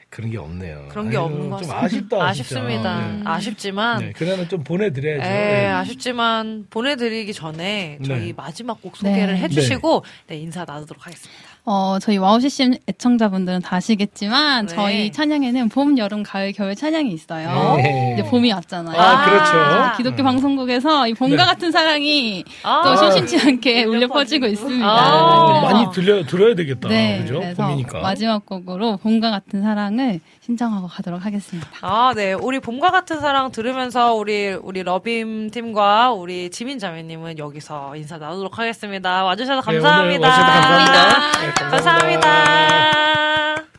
그런 게 없네요. 그런 게 아유, 없는 것좀 같습니다. 아쉽다. 아쉽습니다. 네. 아쉽지만 네, 그날은 좀 보내드려야죠. 에 네. 아쉽지만 보내드리기 전에 저희 네. 마지막 곡 소개를 네. 해주시고 네, 인사 나누도록 하겠습니다. 어, 저희 와우 CCM 애청자분들은 다 아시겠지만 네. 저희 찬양에는 봄, 여름, 가을, 겨울 찬양이 있어요. 네. 이제 봄이 왔잖아요. 아, 그렇죠. 기독교 음. 방송국에서 이 봄과 네. 같은 사랑이 아. 또 심심치 않게 울려 퍼지고 있습니다. 아. 그래서 많이 들려 들어야 되겠다. 네, 그죠? 봄이니까. 마지막 곡으로 봄과 같은 사랑을 신청하고 가도록 하겠습니다. 아, 네. 우리 봄과 같은 사랑 들으면서 우리 우리 러빔 팀과 우리 지민 자매님은 여기서 인사 나누도록 하겠습니다. 와주셔서 네, 오늘 감사합니다. 와주셔서 감사합니다. 네, 감사합니다. 봄인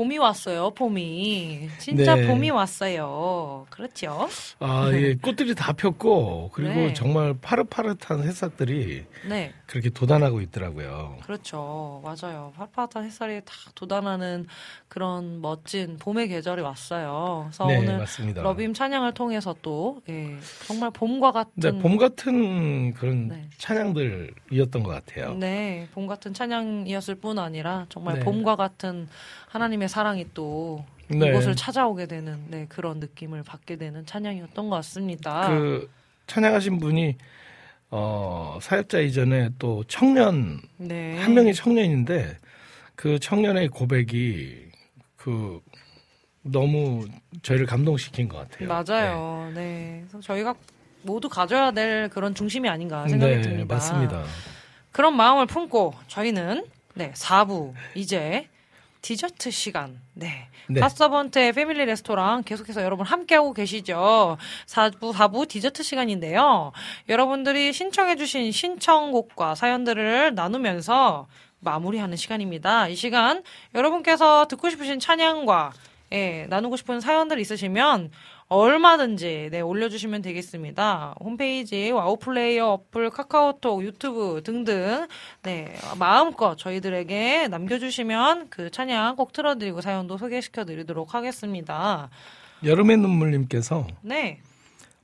봄이 왔어요, 봄이. 진짜 네. 봄이 왔어요. 그렇죠. 아, 예, 꽃들이 다 폈고 그리고 네. 정말 파릇파릇한 새싹들이 네. 그렇게 돋아나고 있더라고요. 그렇죠. 맞아요. 파릇파릇한 햇살이 다 돋아나는 그런 멋진 봄의 계절이 왔어요. 그래서 네, 오늘 맞습니다. 러빔 찬양을 통해서 또 예, 정말 봄과 같은 네, 봄 같은 그런 네. 찬양들이었던 것 같아요. 네, 봄 같은 찬양이었을 뿐 아니라 정말 네. 봄과 같은 하나님의 사랑이 또 네. 이곳을 찾아오게 되는 네, 그런 느낌을 받게 되는 찬양이었던 것 같습니다. 그 찬양하신 분이 어, 사역자 이전에 또 청년 네. 한 명이 청년인데 그 청년의 고백이 그 너무 저희를 감동시킨 것 같아요. 맞아요. 네. 그래서 저희가 모두 가져야 될 그런 중심이 아닌가 생각이 네, 듭니다. 맞습니다. 그런 마음을 품고 저희는 네, 4부 이제 디저트 시간. 네. 네. 갓서번트의 패밀리 레스토랑 계속해서 여러분 함께하고 계시죠. 4부, 4부 디저트 시간인데요. 여러분들이 신청해주신 신청곡과 사연들을 나누면서 마무리하는 시간입니다. 이 시간 여러분께서 듣고 싶으신 찬양과 예, 나누고 싶은 사연들 있으시면 얼마든지 네, 올려주시면 되겠습니다. 홈페이지 와우플레이어 어플 카카오톡 유튜브 등등 네, 마음껏 저희들에게 남겨주시면 그 찬양 꼭 틀어드리고 사연도 소개시켜드리도록 하겠습니다. 여름의 눈물님께서 네.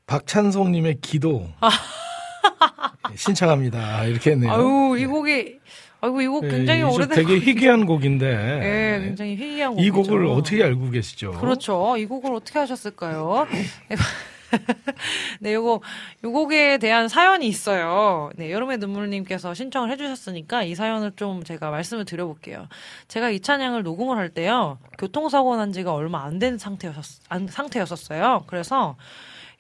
박찬송님의 기도 신청합니다. 이렇게 했네요. 아유 이 곡이 아이고 이곡 네, 굉장히 좀 오래된 되게. 희귀한 곡인데 예, 굉장히 희귀한 곡이죠. 이 곡을 어떻게 알고 계시죠? 그렇죠. 이 곡을 어떻게 하셨을까요? 네, 네, 요거, 요 곡에 대한 사연이 있어요. 네, 여름의 눈물님께서 신청을 해주셨으니까 이 사연을 좀 제가 말씀을 드려볼게요. 제가 이 찬양을 녹음을 할 때요, 교통사고 난 지가 얼마 안 된 상태였었, 안, 상태였었어요. 그래서,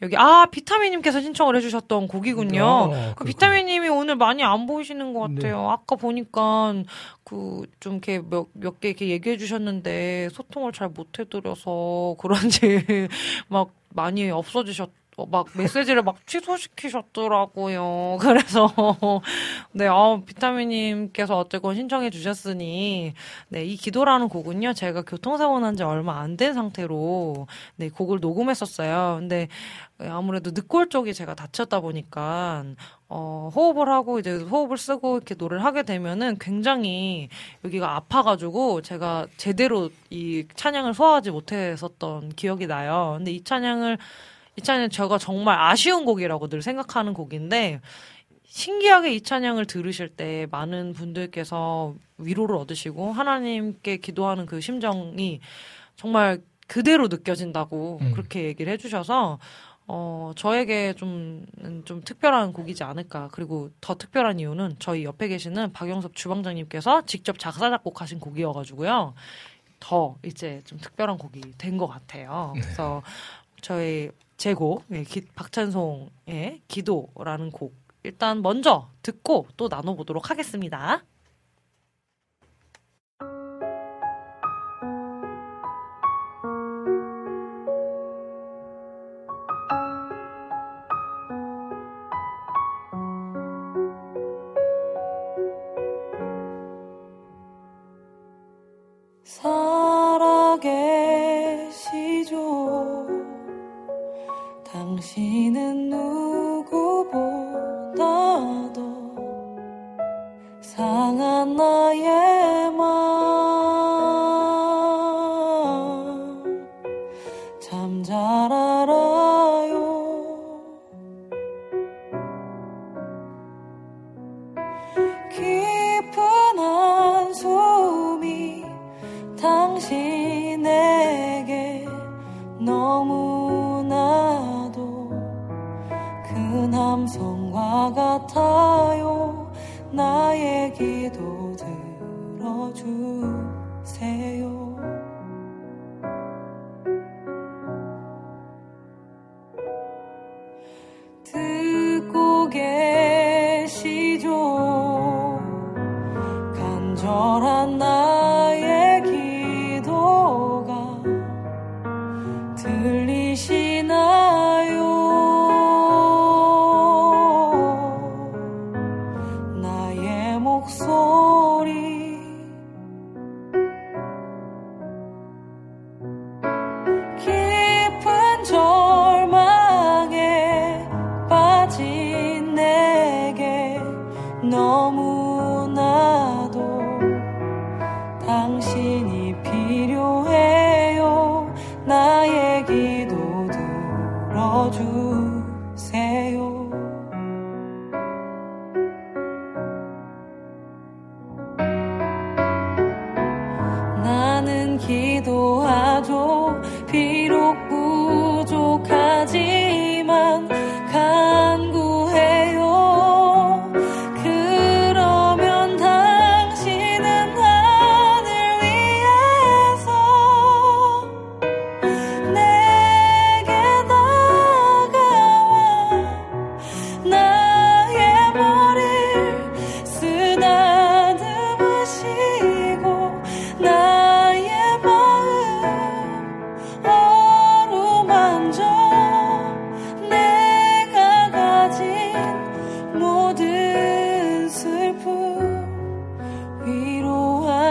여기, 아, 비타민님께서 신청을 해주셨던 곡이군요. 아, 그. 비타민님이 오늘 많이 안 보이시는 것 같아요. 아까 보니까 그 좀 이렇게 몇 몇 개 이렇게 얘기해 주셨는데 소통을 잘 못 해드려서 그런지 막 많이 없어지셨. 어, 막 메시지를 막 취소시키셨더라고요. 그래서 네, 아, 비타민님께서 어쨌건 신청해 주셨으니 네, 이 기도라는 곡은요. 제가 교통사고 난 지 얼마 안 된 상태로 네, 곡을 녹음했었어요. 근데 아무래도 늑골 쪽이 제가 다쳤다 보니까 어, 호흡을 하고 이제 호흡을 쓰고 이렇게 노래를 하게 되면은 굉장히 여기가 아파가지고 제가 제대로 이 찬양을 소화하지 못했었던 기억이 나요. 근데 이 찬양을 이 찬양 제가 정말 아쉬운 곡이라고 늘 생각하는 곡인데 신기하게 이 찬양을 들으실 때 많은 분들께서 위로를 얻으시고 하나님께 기도하는 그 심정이 정말 그대로 느껴진다고 음. 그렇게 얘기를 해주셔서 어, 저에게 좀, 음, 좀 특별한 곡이지 않을까. 그리고 더 특별한 이유는 저희 옆에 계시는 박영섭 주방장님께서 직접 작사, 작곡하신 곡이어가지고요. 더 이제 좀 특별한 곡이 된 것 같아요. 그래서 저희 제곡, 예, 기- 박찬송의 기도라는 곡. 일단 먼저 듣고 또 나눠보도록 하겠습니다.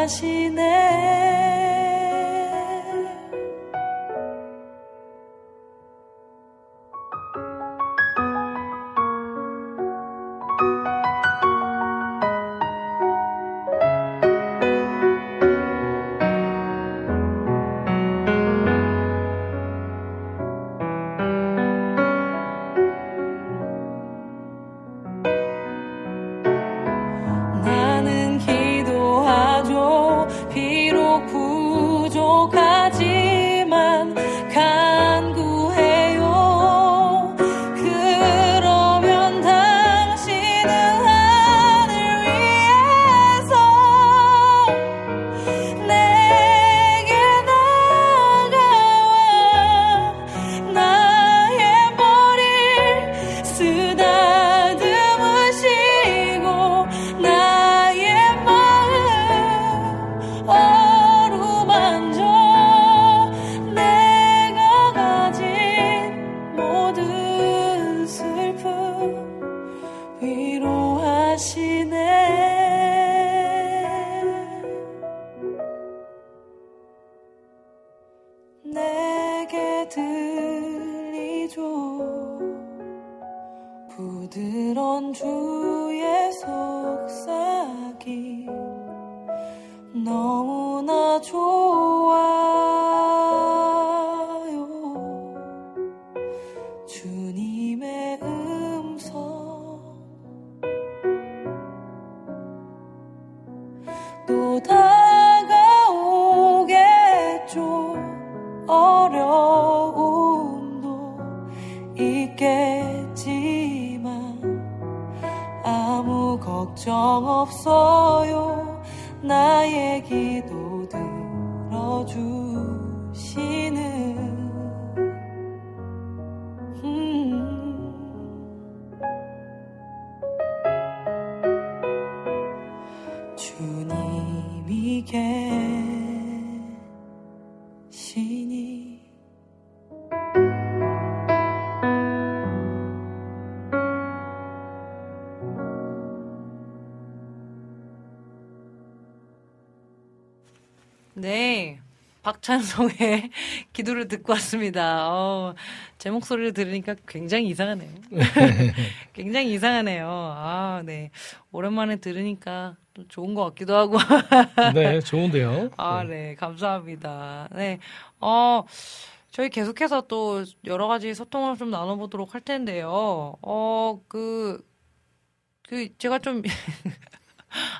ら。 찬성의 기도를 듣고 왔습니다. 어, 제 목소리를 들으니까 굉장히 이상하네요. 굉장히 이상하네요. 아, 네. 오랜만에 들으니까 또 좋은 것 같기도 하고. 네, 좋은데요. 아, 네. 감사합니다. 네. 어, 저희 계속해서 또 여러 가지 소통을 좀 나눠보도록 할 텐데요. 어, 그, 그, 제가 좀,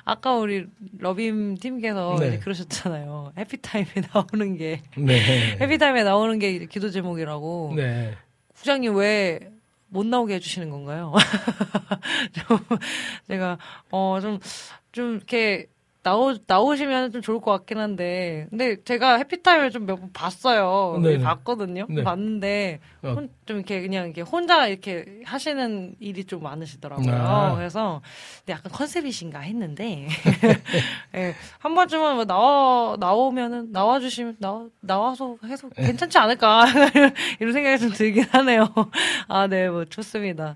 아까 우리 러빔 팀께서 네. 그러셨잖아요. 해피타임에 나오는 게. 네. 해피타임에 나오는 게 기도 제목이라고. 네. 부장님 왜 못 나오게 해주시는 건가요? 좀, 제가, 어, 좀, 좀, 이렇게, 나오, 나오시면 좀 좋을 것 같긴 한데. 근데 제가 해피타임을 좀 몇 번 봤어요. 네네. 봤거든요. 네. 봤는데, 어. 혼- 좀 이렇게 그냥 이렇게 혼자 이렇게 하시는 일이 좀 많으시더라고요. 아. 그래서, 근데 약간 컨셉이신가 했는데, 예, 한 번쯤은 뭐 나와, 나오면은, 나와주시면, 나와, 나와서 해서 괜찮지 않을까. 이런 생각이 좀 들긴 하네요. 아, 네, 뭐, 좋습니다.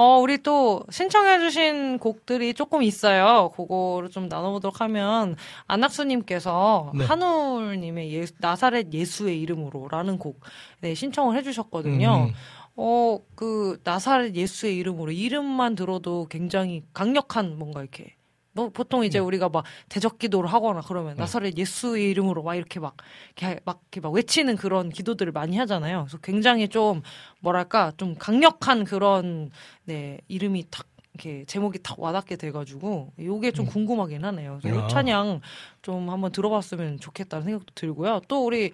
어, 우리 또 신청해주신 곡들이 조금 있어요. 그거를 좀 나눠보도록 하면, 안학수님께서 네. 한울님의 예, 나사렛 예수의 이름으로라는 곡, 네, 신청을 해주셨거든요. 음. 어, 그, 나사렛 예수의 이름으로, 이름만 들어도 굉장히 강력한 뭔가 이렇게, 뭐, 보통 이제 우리가 막 대적 기도를 하거나 그러면 나사렛 예수의 이름으로 막 이렇게 막, 이렇게 막, 이렇게 막 외치는 그런 기도들을 많이 하잖아요. 그래서 굉장히 좀, 뭐랄까, 좀 강력한 그런, 네, 이름이 탁, 이렇게 제목이 탁 와닿게 돼가지고, 요게 좀 궁금하긴 하네요. 그래서 아. 이 찬양 좀 한번 들어봤으면 좋겠다는 생각도 들고요. 또 우리,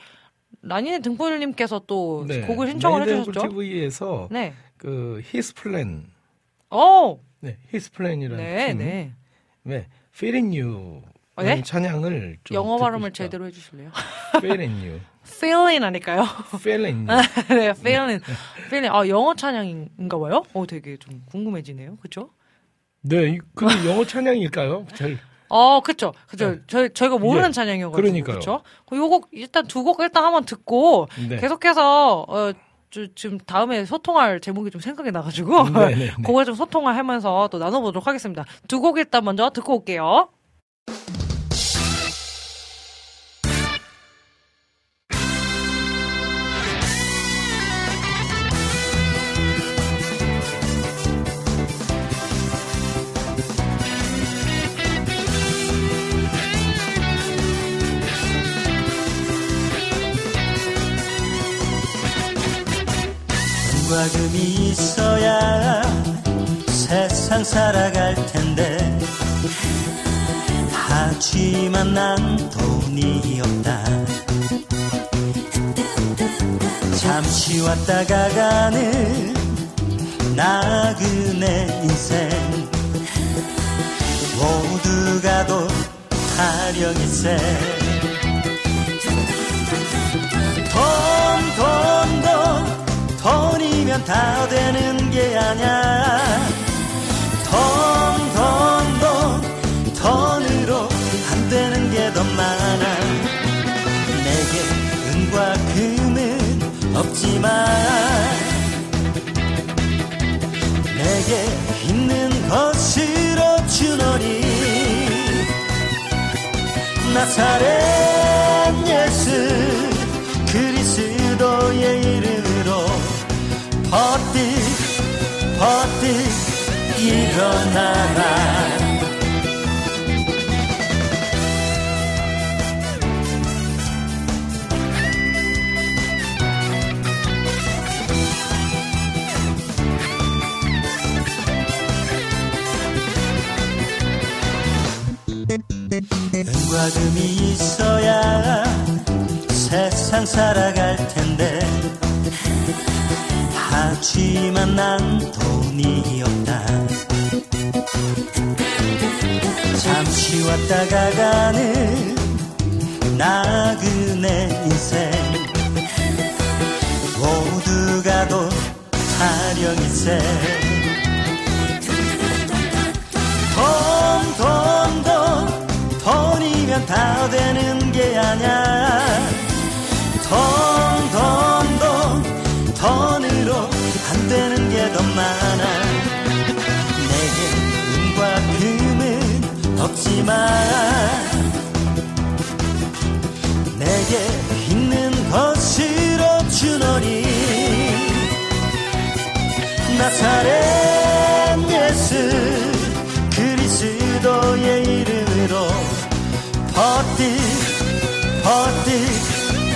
라니네 등불님께서 또 곡을 신청을 해주셨죠? TV에서 네. 그 히스 플랜, 오! 네, 히스 플랜이라는 네, 팀, 네. 네, Feeling You 어, 네? 찬양을 좀 영어 발음을 싶다. 제대로 해주실래요? Feeling You, feeling 아닐까요? Feeling. 네, feeling. feeling. 아, 영어 찬양인가 봐요? 어, 되게 좀 궁금해지네요. 그쵸? 네, 이- 근데 영어 찬양일까요? 잘 어, 그쵸. 그쵸. 저희, 저희가 모르는 예, 찬양이어가지고. 그러니까요. 그쵸? 요곡, 일단 두 곡 일단 한번 듣고, 네. 계속해서, 어, 저, 지금 다음에 소통할 제목이 좀 생각이 나가지고, 네, 네, 네. 그거 좀 소통을 하면서 또 나눠보도록 하겠습니다. 두 곡 일단 먼저 듣고 올게요. 살아갈 텐데. 하지만 난 돈이 없다. 잠시 왔다가 가는 나그네 인생. 모두가 도 타령일세. 돈, 돈, 돈, 돈이면 다 되는 게 아냐. 돈, 돈, 돈, 돈으로 안 되는 게 더 많아. 내게 은과 금은 없지만, 내게 있는 것으로 주노니, 나사렛 예수 그리스도의 이름으로 버뜩 버뜩 일어나라. 은과 금이 있어야 세상 살아갈 텐데. 하지만 난 돈이 없다 왔다 가 가는 나그네 인생 모두가 돈 타령일세 돈, 돈, 돈, 돈이면 다 되는 게 아냐. 돈, 돈, 돈, 돈으로 안 되는 게 더 많아. 없지만, 내게 있는 것으로 주노니, 나사렛 예수 그리스도의 이름으로 버뜩 버뜩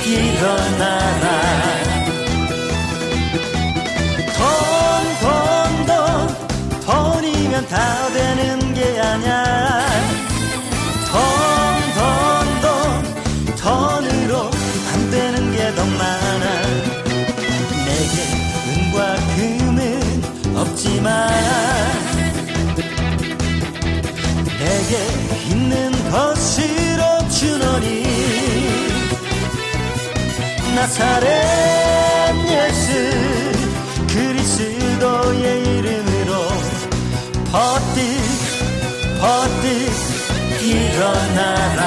일어나라 돈, 돈, 돈, 돈이면 다 되는 게 아냐. 없지만, 내게 있는 것으로 주노니, 나사렛 예수 그리스도의 이름으로 버뜩 버뜩 일어나라.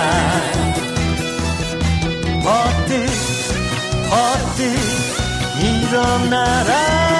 버뜩 버뜩 일어나라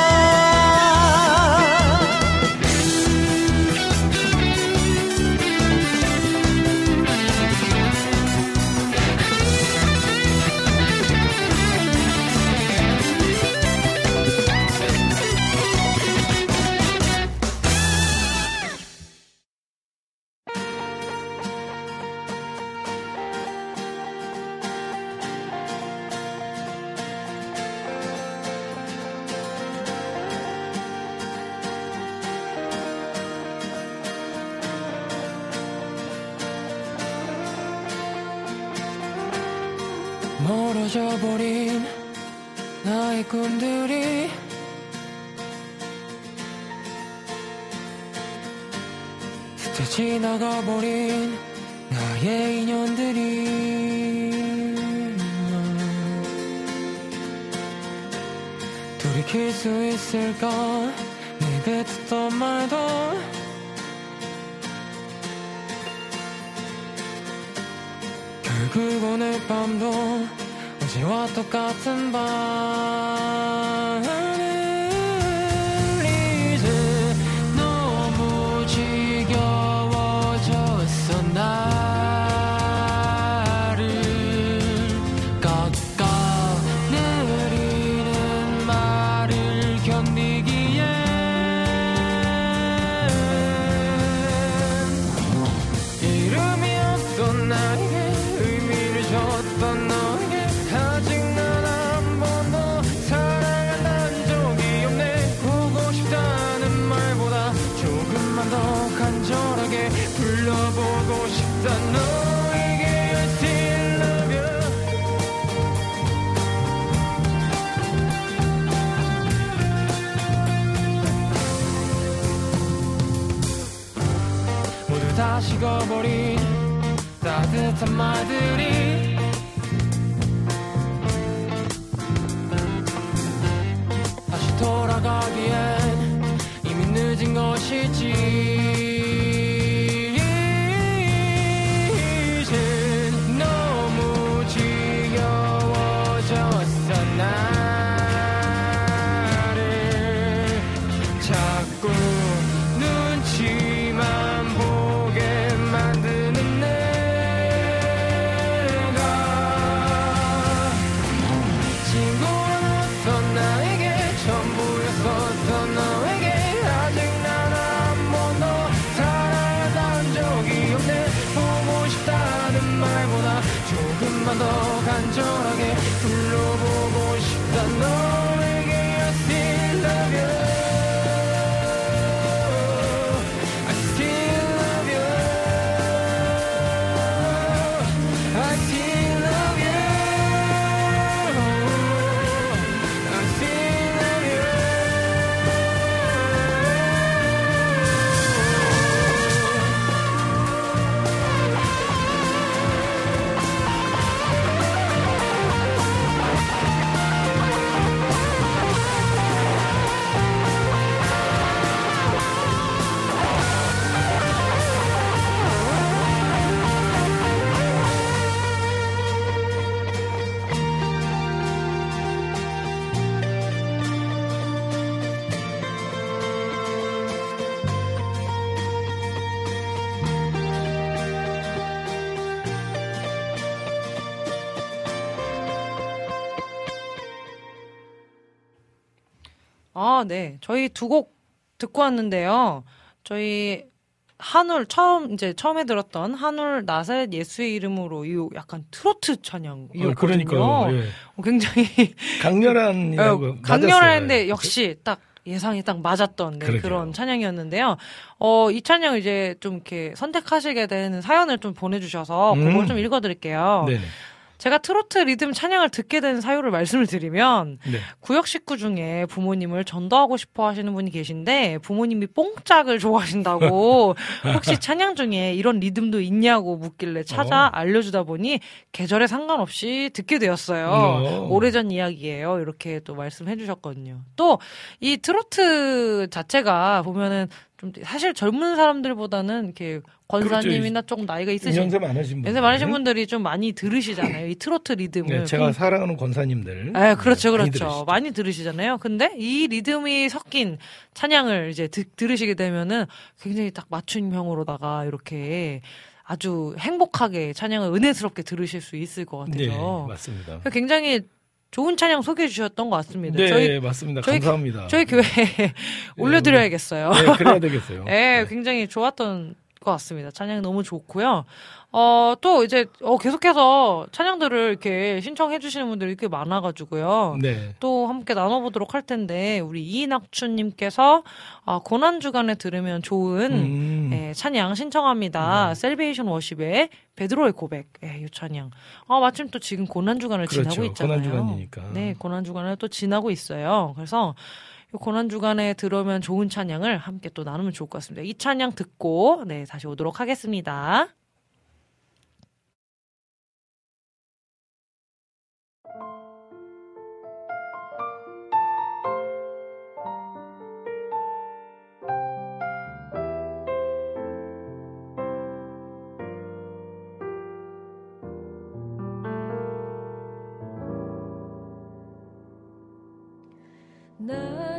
아, 네. 저희 두 곡 듣고 왔는데요. 저희 한울 처음 이제 처음에 들었던 한울 나셋 예수의 이름으로 이 약간 트로트 찬양 이었거든요. 어, 그러니까요. 예. 어, 굉장히 강렬한이라고 어, 강렬한데 역시 딱 예상이 딱 맞았던 네. 그런 찬양이었는데요. 어, 이 찬양 이제 좀 이렇게 선택하시게 되는 사연을 좀 보내주셔서 음. 그걸 좀 읽어드릴게요. 네네. 제가 트로트 리듬 찬양을 듣게 된 사유를 말씀을 드리면 네. 구역 식구 중에 부모님을 전도하고 싶어 하시는 분이 계신데 부모님이 뽕짝을 좋아하신다고 혹시 찬양 중에 이런 리듬도 있냐고 묻길래 찾아 어. 알려주다 보니 계절에 상관없이 듣게 되었어요. 어. 오래전 이야기예요. 이렇게 또 말씀해 주셨거든요. 또 이 트로트 자체가 보면은 좀 사실 젊은 사람들보다는 이렇게 권사님이나 조금 나이가 있으신 연세 많으신 분. 연세 많으신 분들이 좀 많이 들으시잖아요. 이 트로트 리듬을. 네, 제가 그- 사랑하는 권사님들. 네, 그렇죠, 많이 그렇죠. 들으시죠. 많이 들으시잖아요. 근데 이 리듬이 섞인 찬양을 이제 듣, 들으시게 되면은 굉장히 딱 맞춤형으로다가 이렇게 아주 행복하게 찬양을 은혜스럽게 들으실 수 있을 것 네, 같아서 맞습니다. 굉장히 좋은 찬양 소개해 주셨던 것 같습니다. 네, 저희 맞습니다. 저희- 감사합니다. 저희 교회에 올려드려야겠어요. 네, 그래야 되겠어요. 네, 굉장히 좋았던 것 같습니다. 찬양 너무 좋고요. 어, 또 이제, 어, 계속해서 찬양들을 이렇게 신청해 주시는 분들이 꽤 많아 가지고요. 네. 또 함께 나눠 보도록 할 텐데, 우리 이낙춘님께서, 아, 고난 주간에 들으면 좋은, 음. 예, 찬양 신청합니다. 셀베이션 워십의 베드로의 고백, 예, 이 찬양. 아, 마침 또 지금 고난 주간을 그렇죠. 지나고 있잖아요. 고난 주간이니까. 네, 고난 주간을 또 지나고 있어요. 그래서, 이 고난 주간에 들으면 좋은 찬양을 함께 또 나누면 좋을 것 같습니다. 이 찬양 듣고, 네, 다시 오도록 하겠습니다.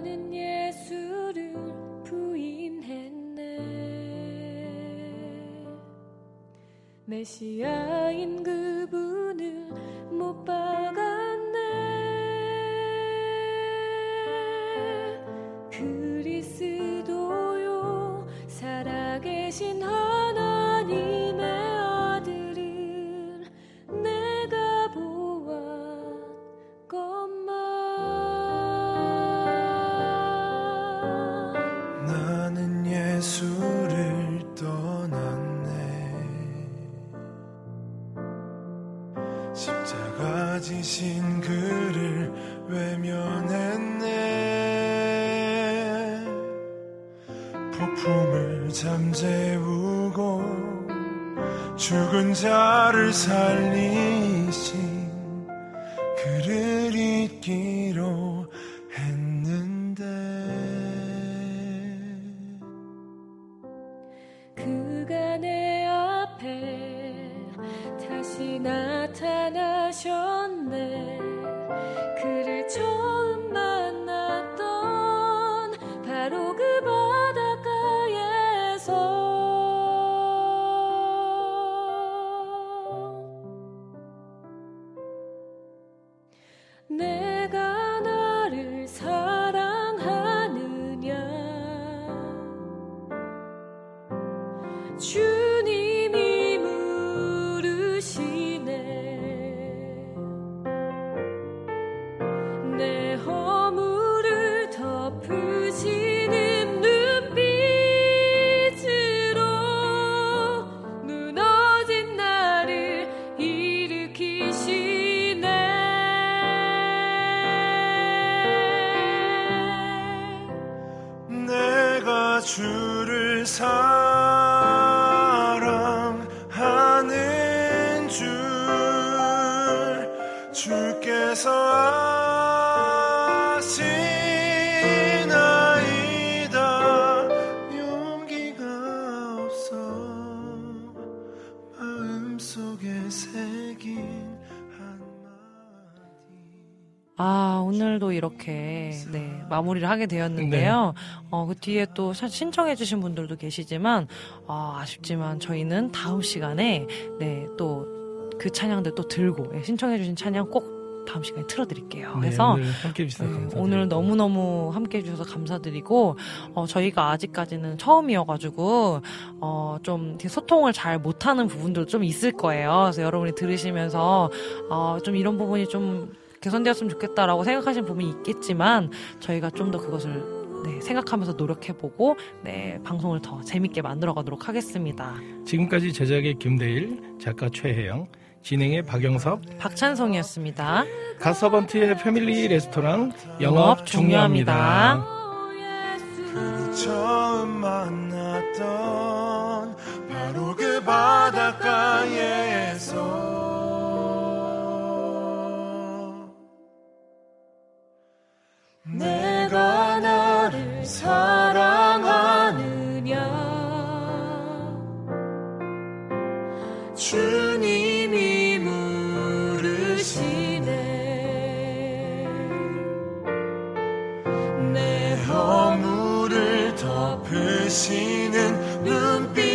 나는 예수를 부인했네. 메시아인 그분을 못 박았 마무리를 하게 되었는데요. 어, 그 뒤에 또 사- 신청해주신 분들도 계시지만, 아, 아쉽지만 저희는 다음 시간에, 네, 또 그 찬양들 또 들고, 예, 신청해주신 찬양 꼭 다음 시간에 틀어드릴게요. 네, 그래서 오늘 해주셔서 음, 감사드립니다. 오늘 너무너무 함께 해주셔서 감사드리고, 어, 저희가 아직까지는 처음이어가지고, 어, 좀 소통을 잘 못하는 부분도 좀 있을 거예요. 그래서 여러분이 들으시면서, 어, 좀 이런 부분이 좀 개선되었으면 좋겠다라고 생각하시는 부분이 있겠지만, 저희가 좀 더 그것을 네, 생각하면서 노력해보고, 네, 방송을 더 재밌게 만들어가도록 하겠습니다. 지금까지 제작의 김대일, 작가 최혜영, 진행의 박영섭, 박찬성이었습니다. 갓서번트의 패밀리 레스토랑 영업 중요합니다. 중요합니다. 처음 만났던 바로 그 바닷가에서 내가 나를 사랑하느냐? 주님이 물으시네. 내 허물을 덮으시는 눈빛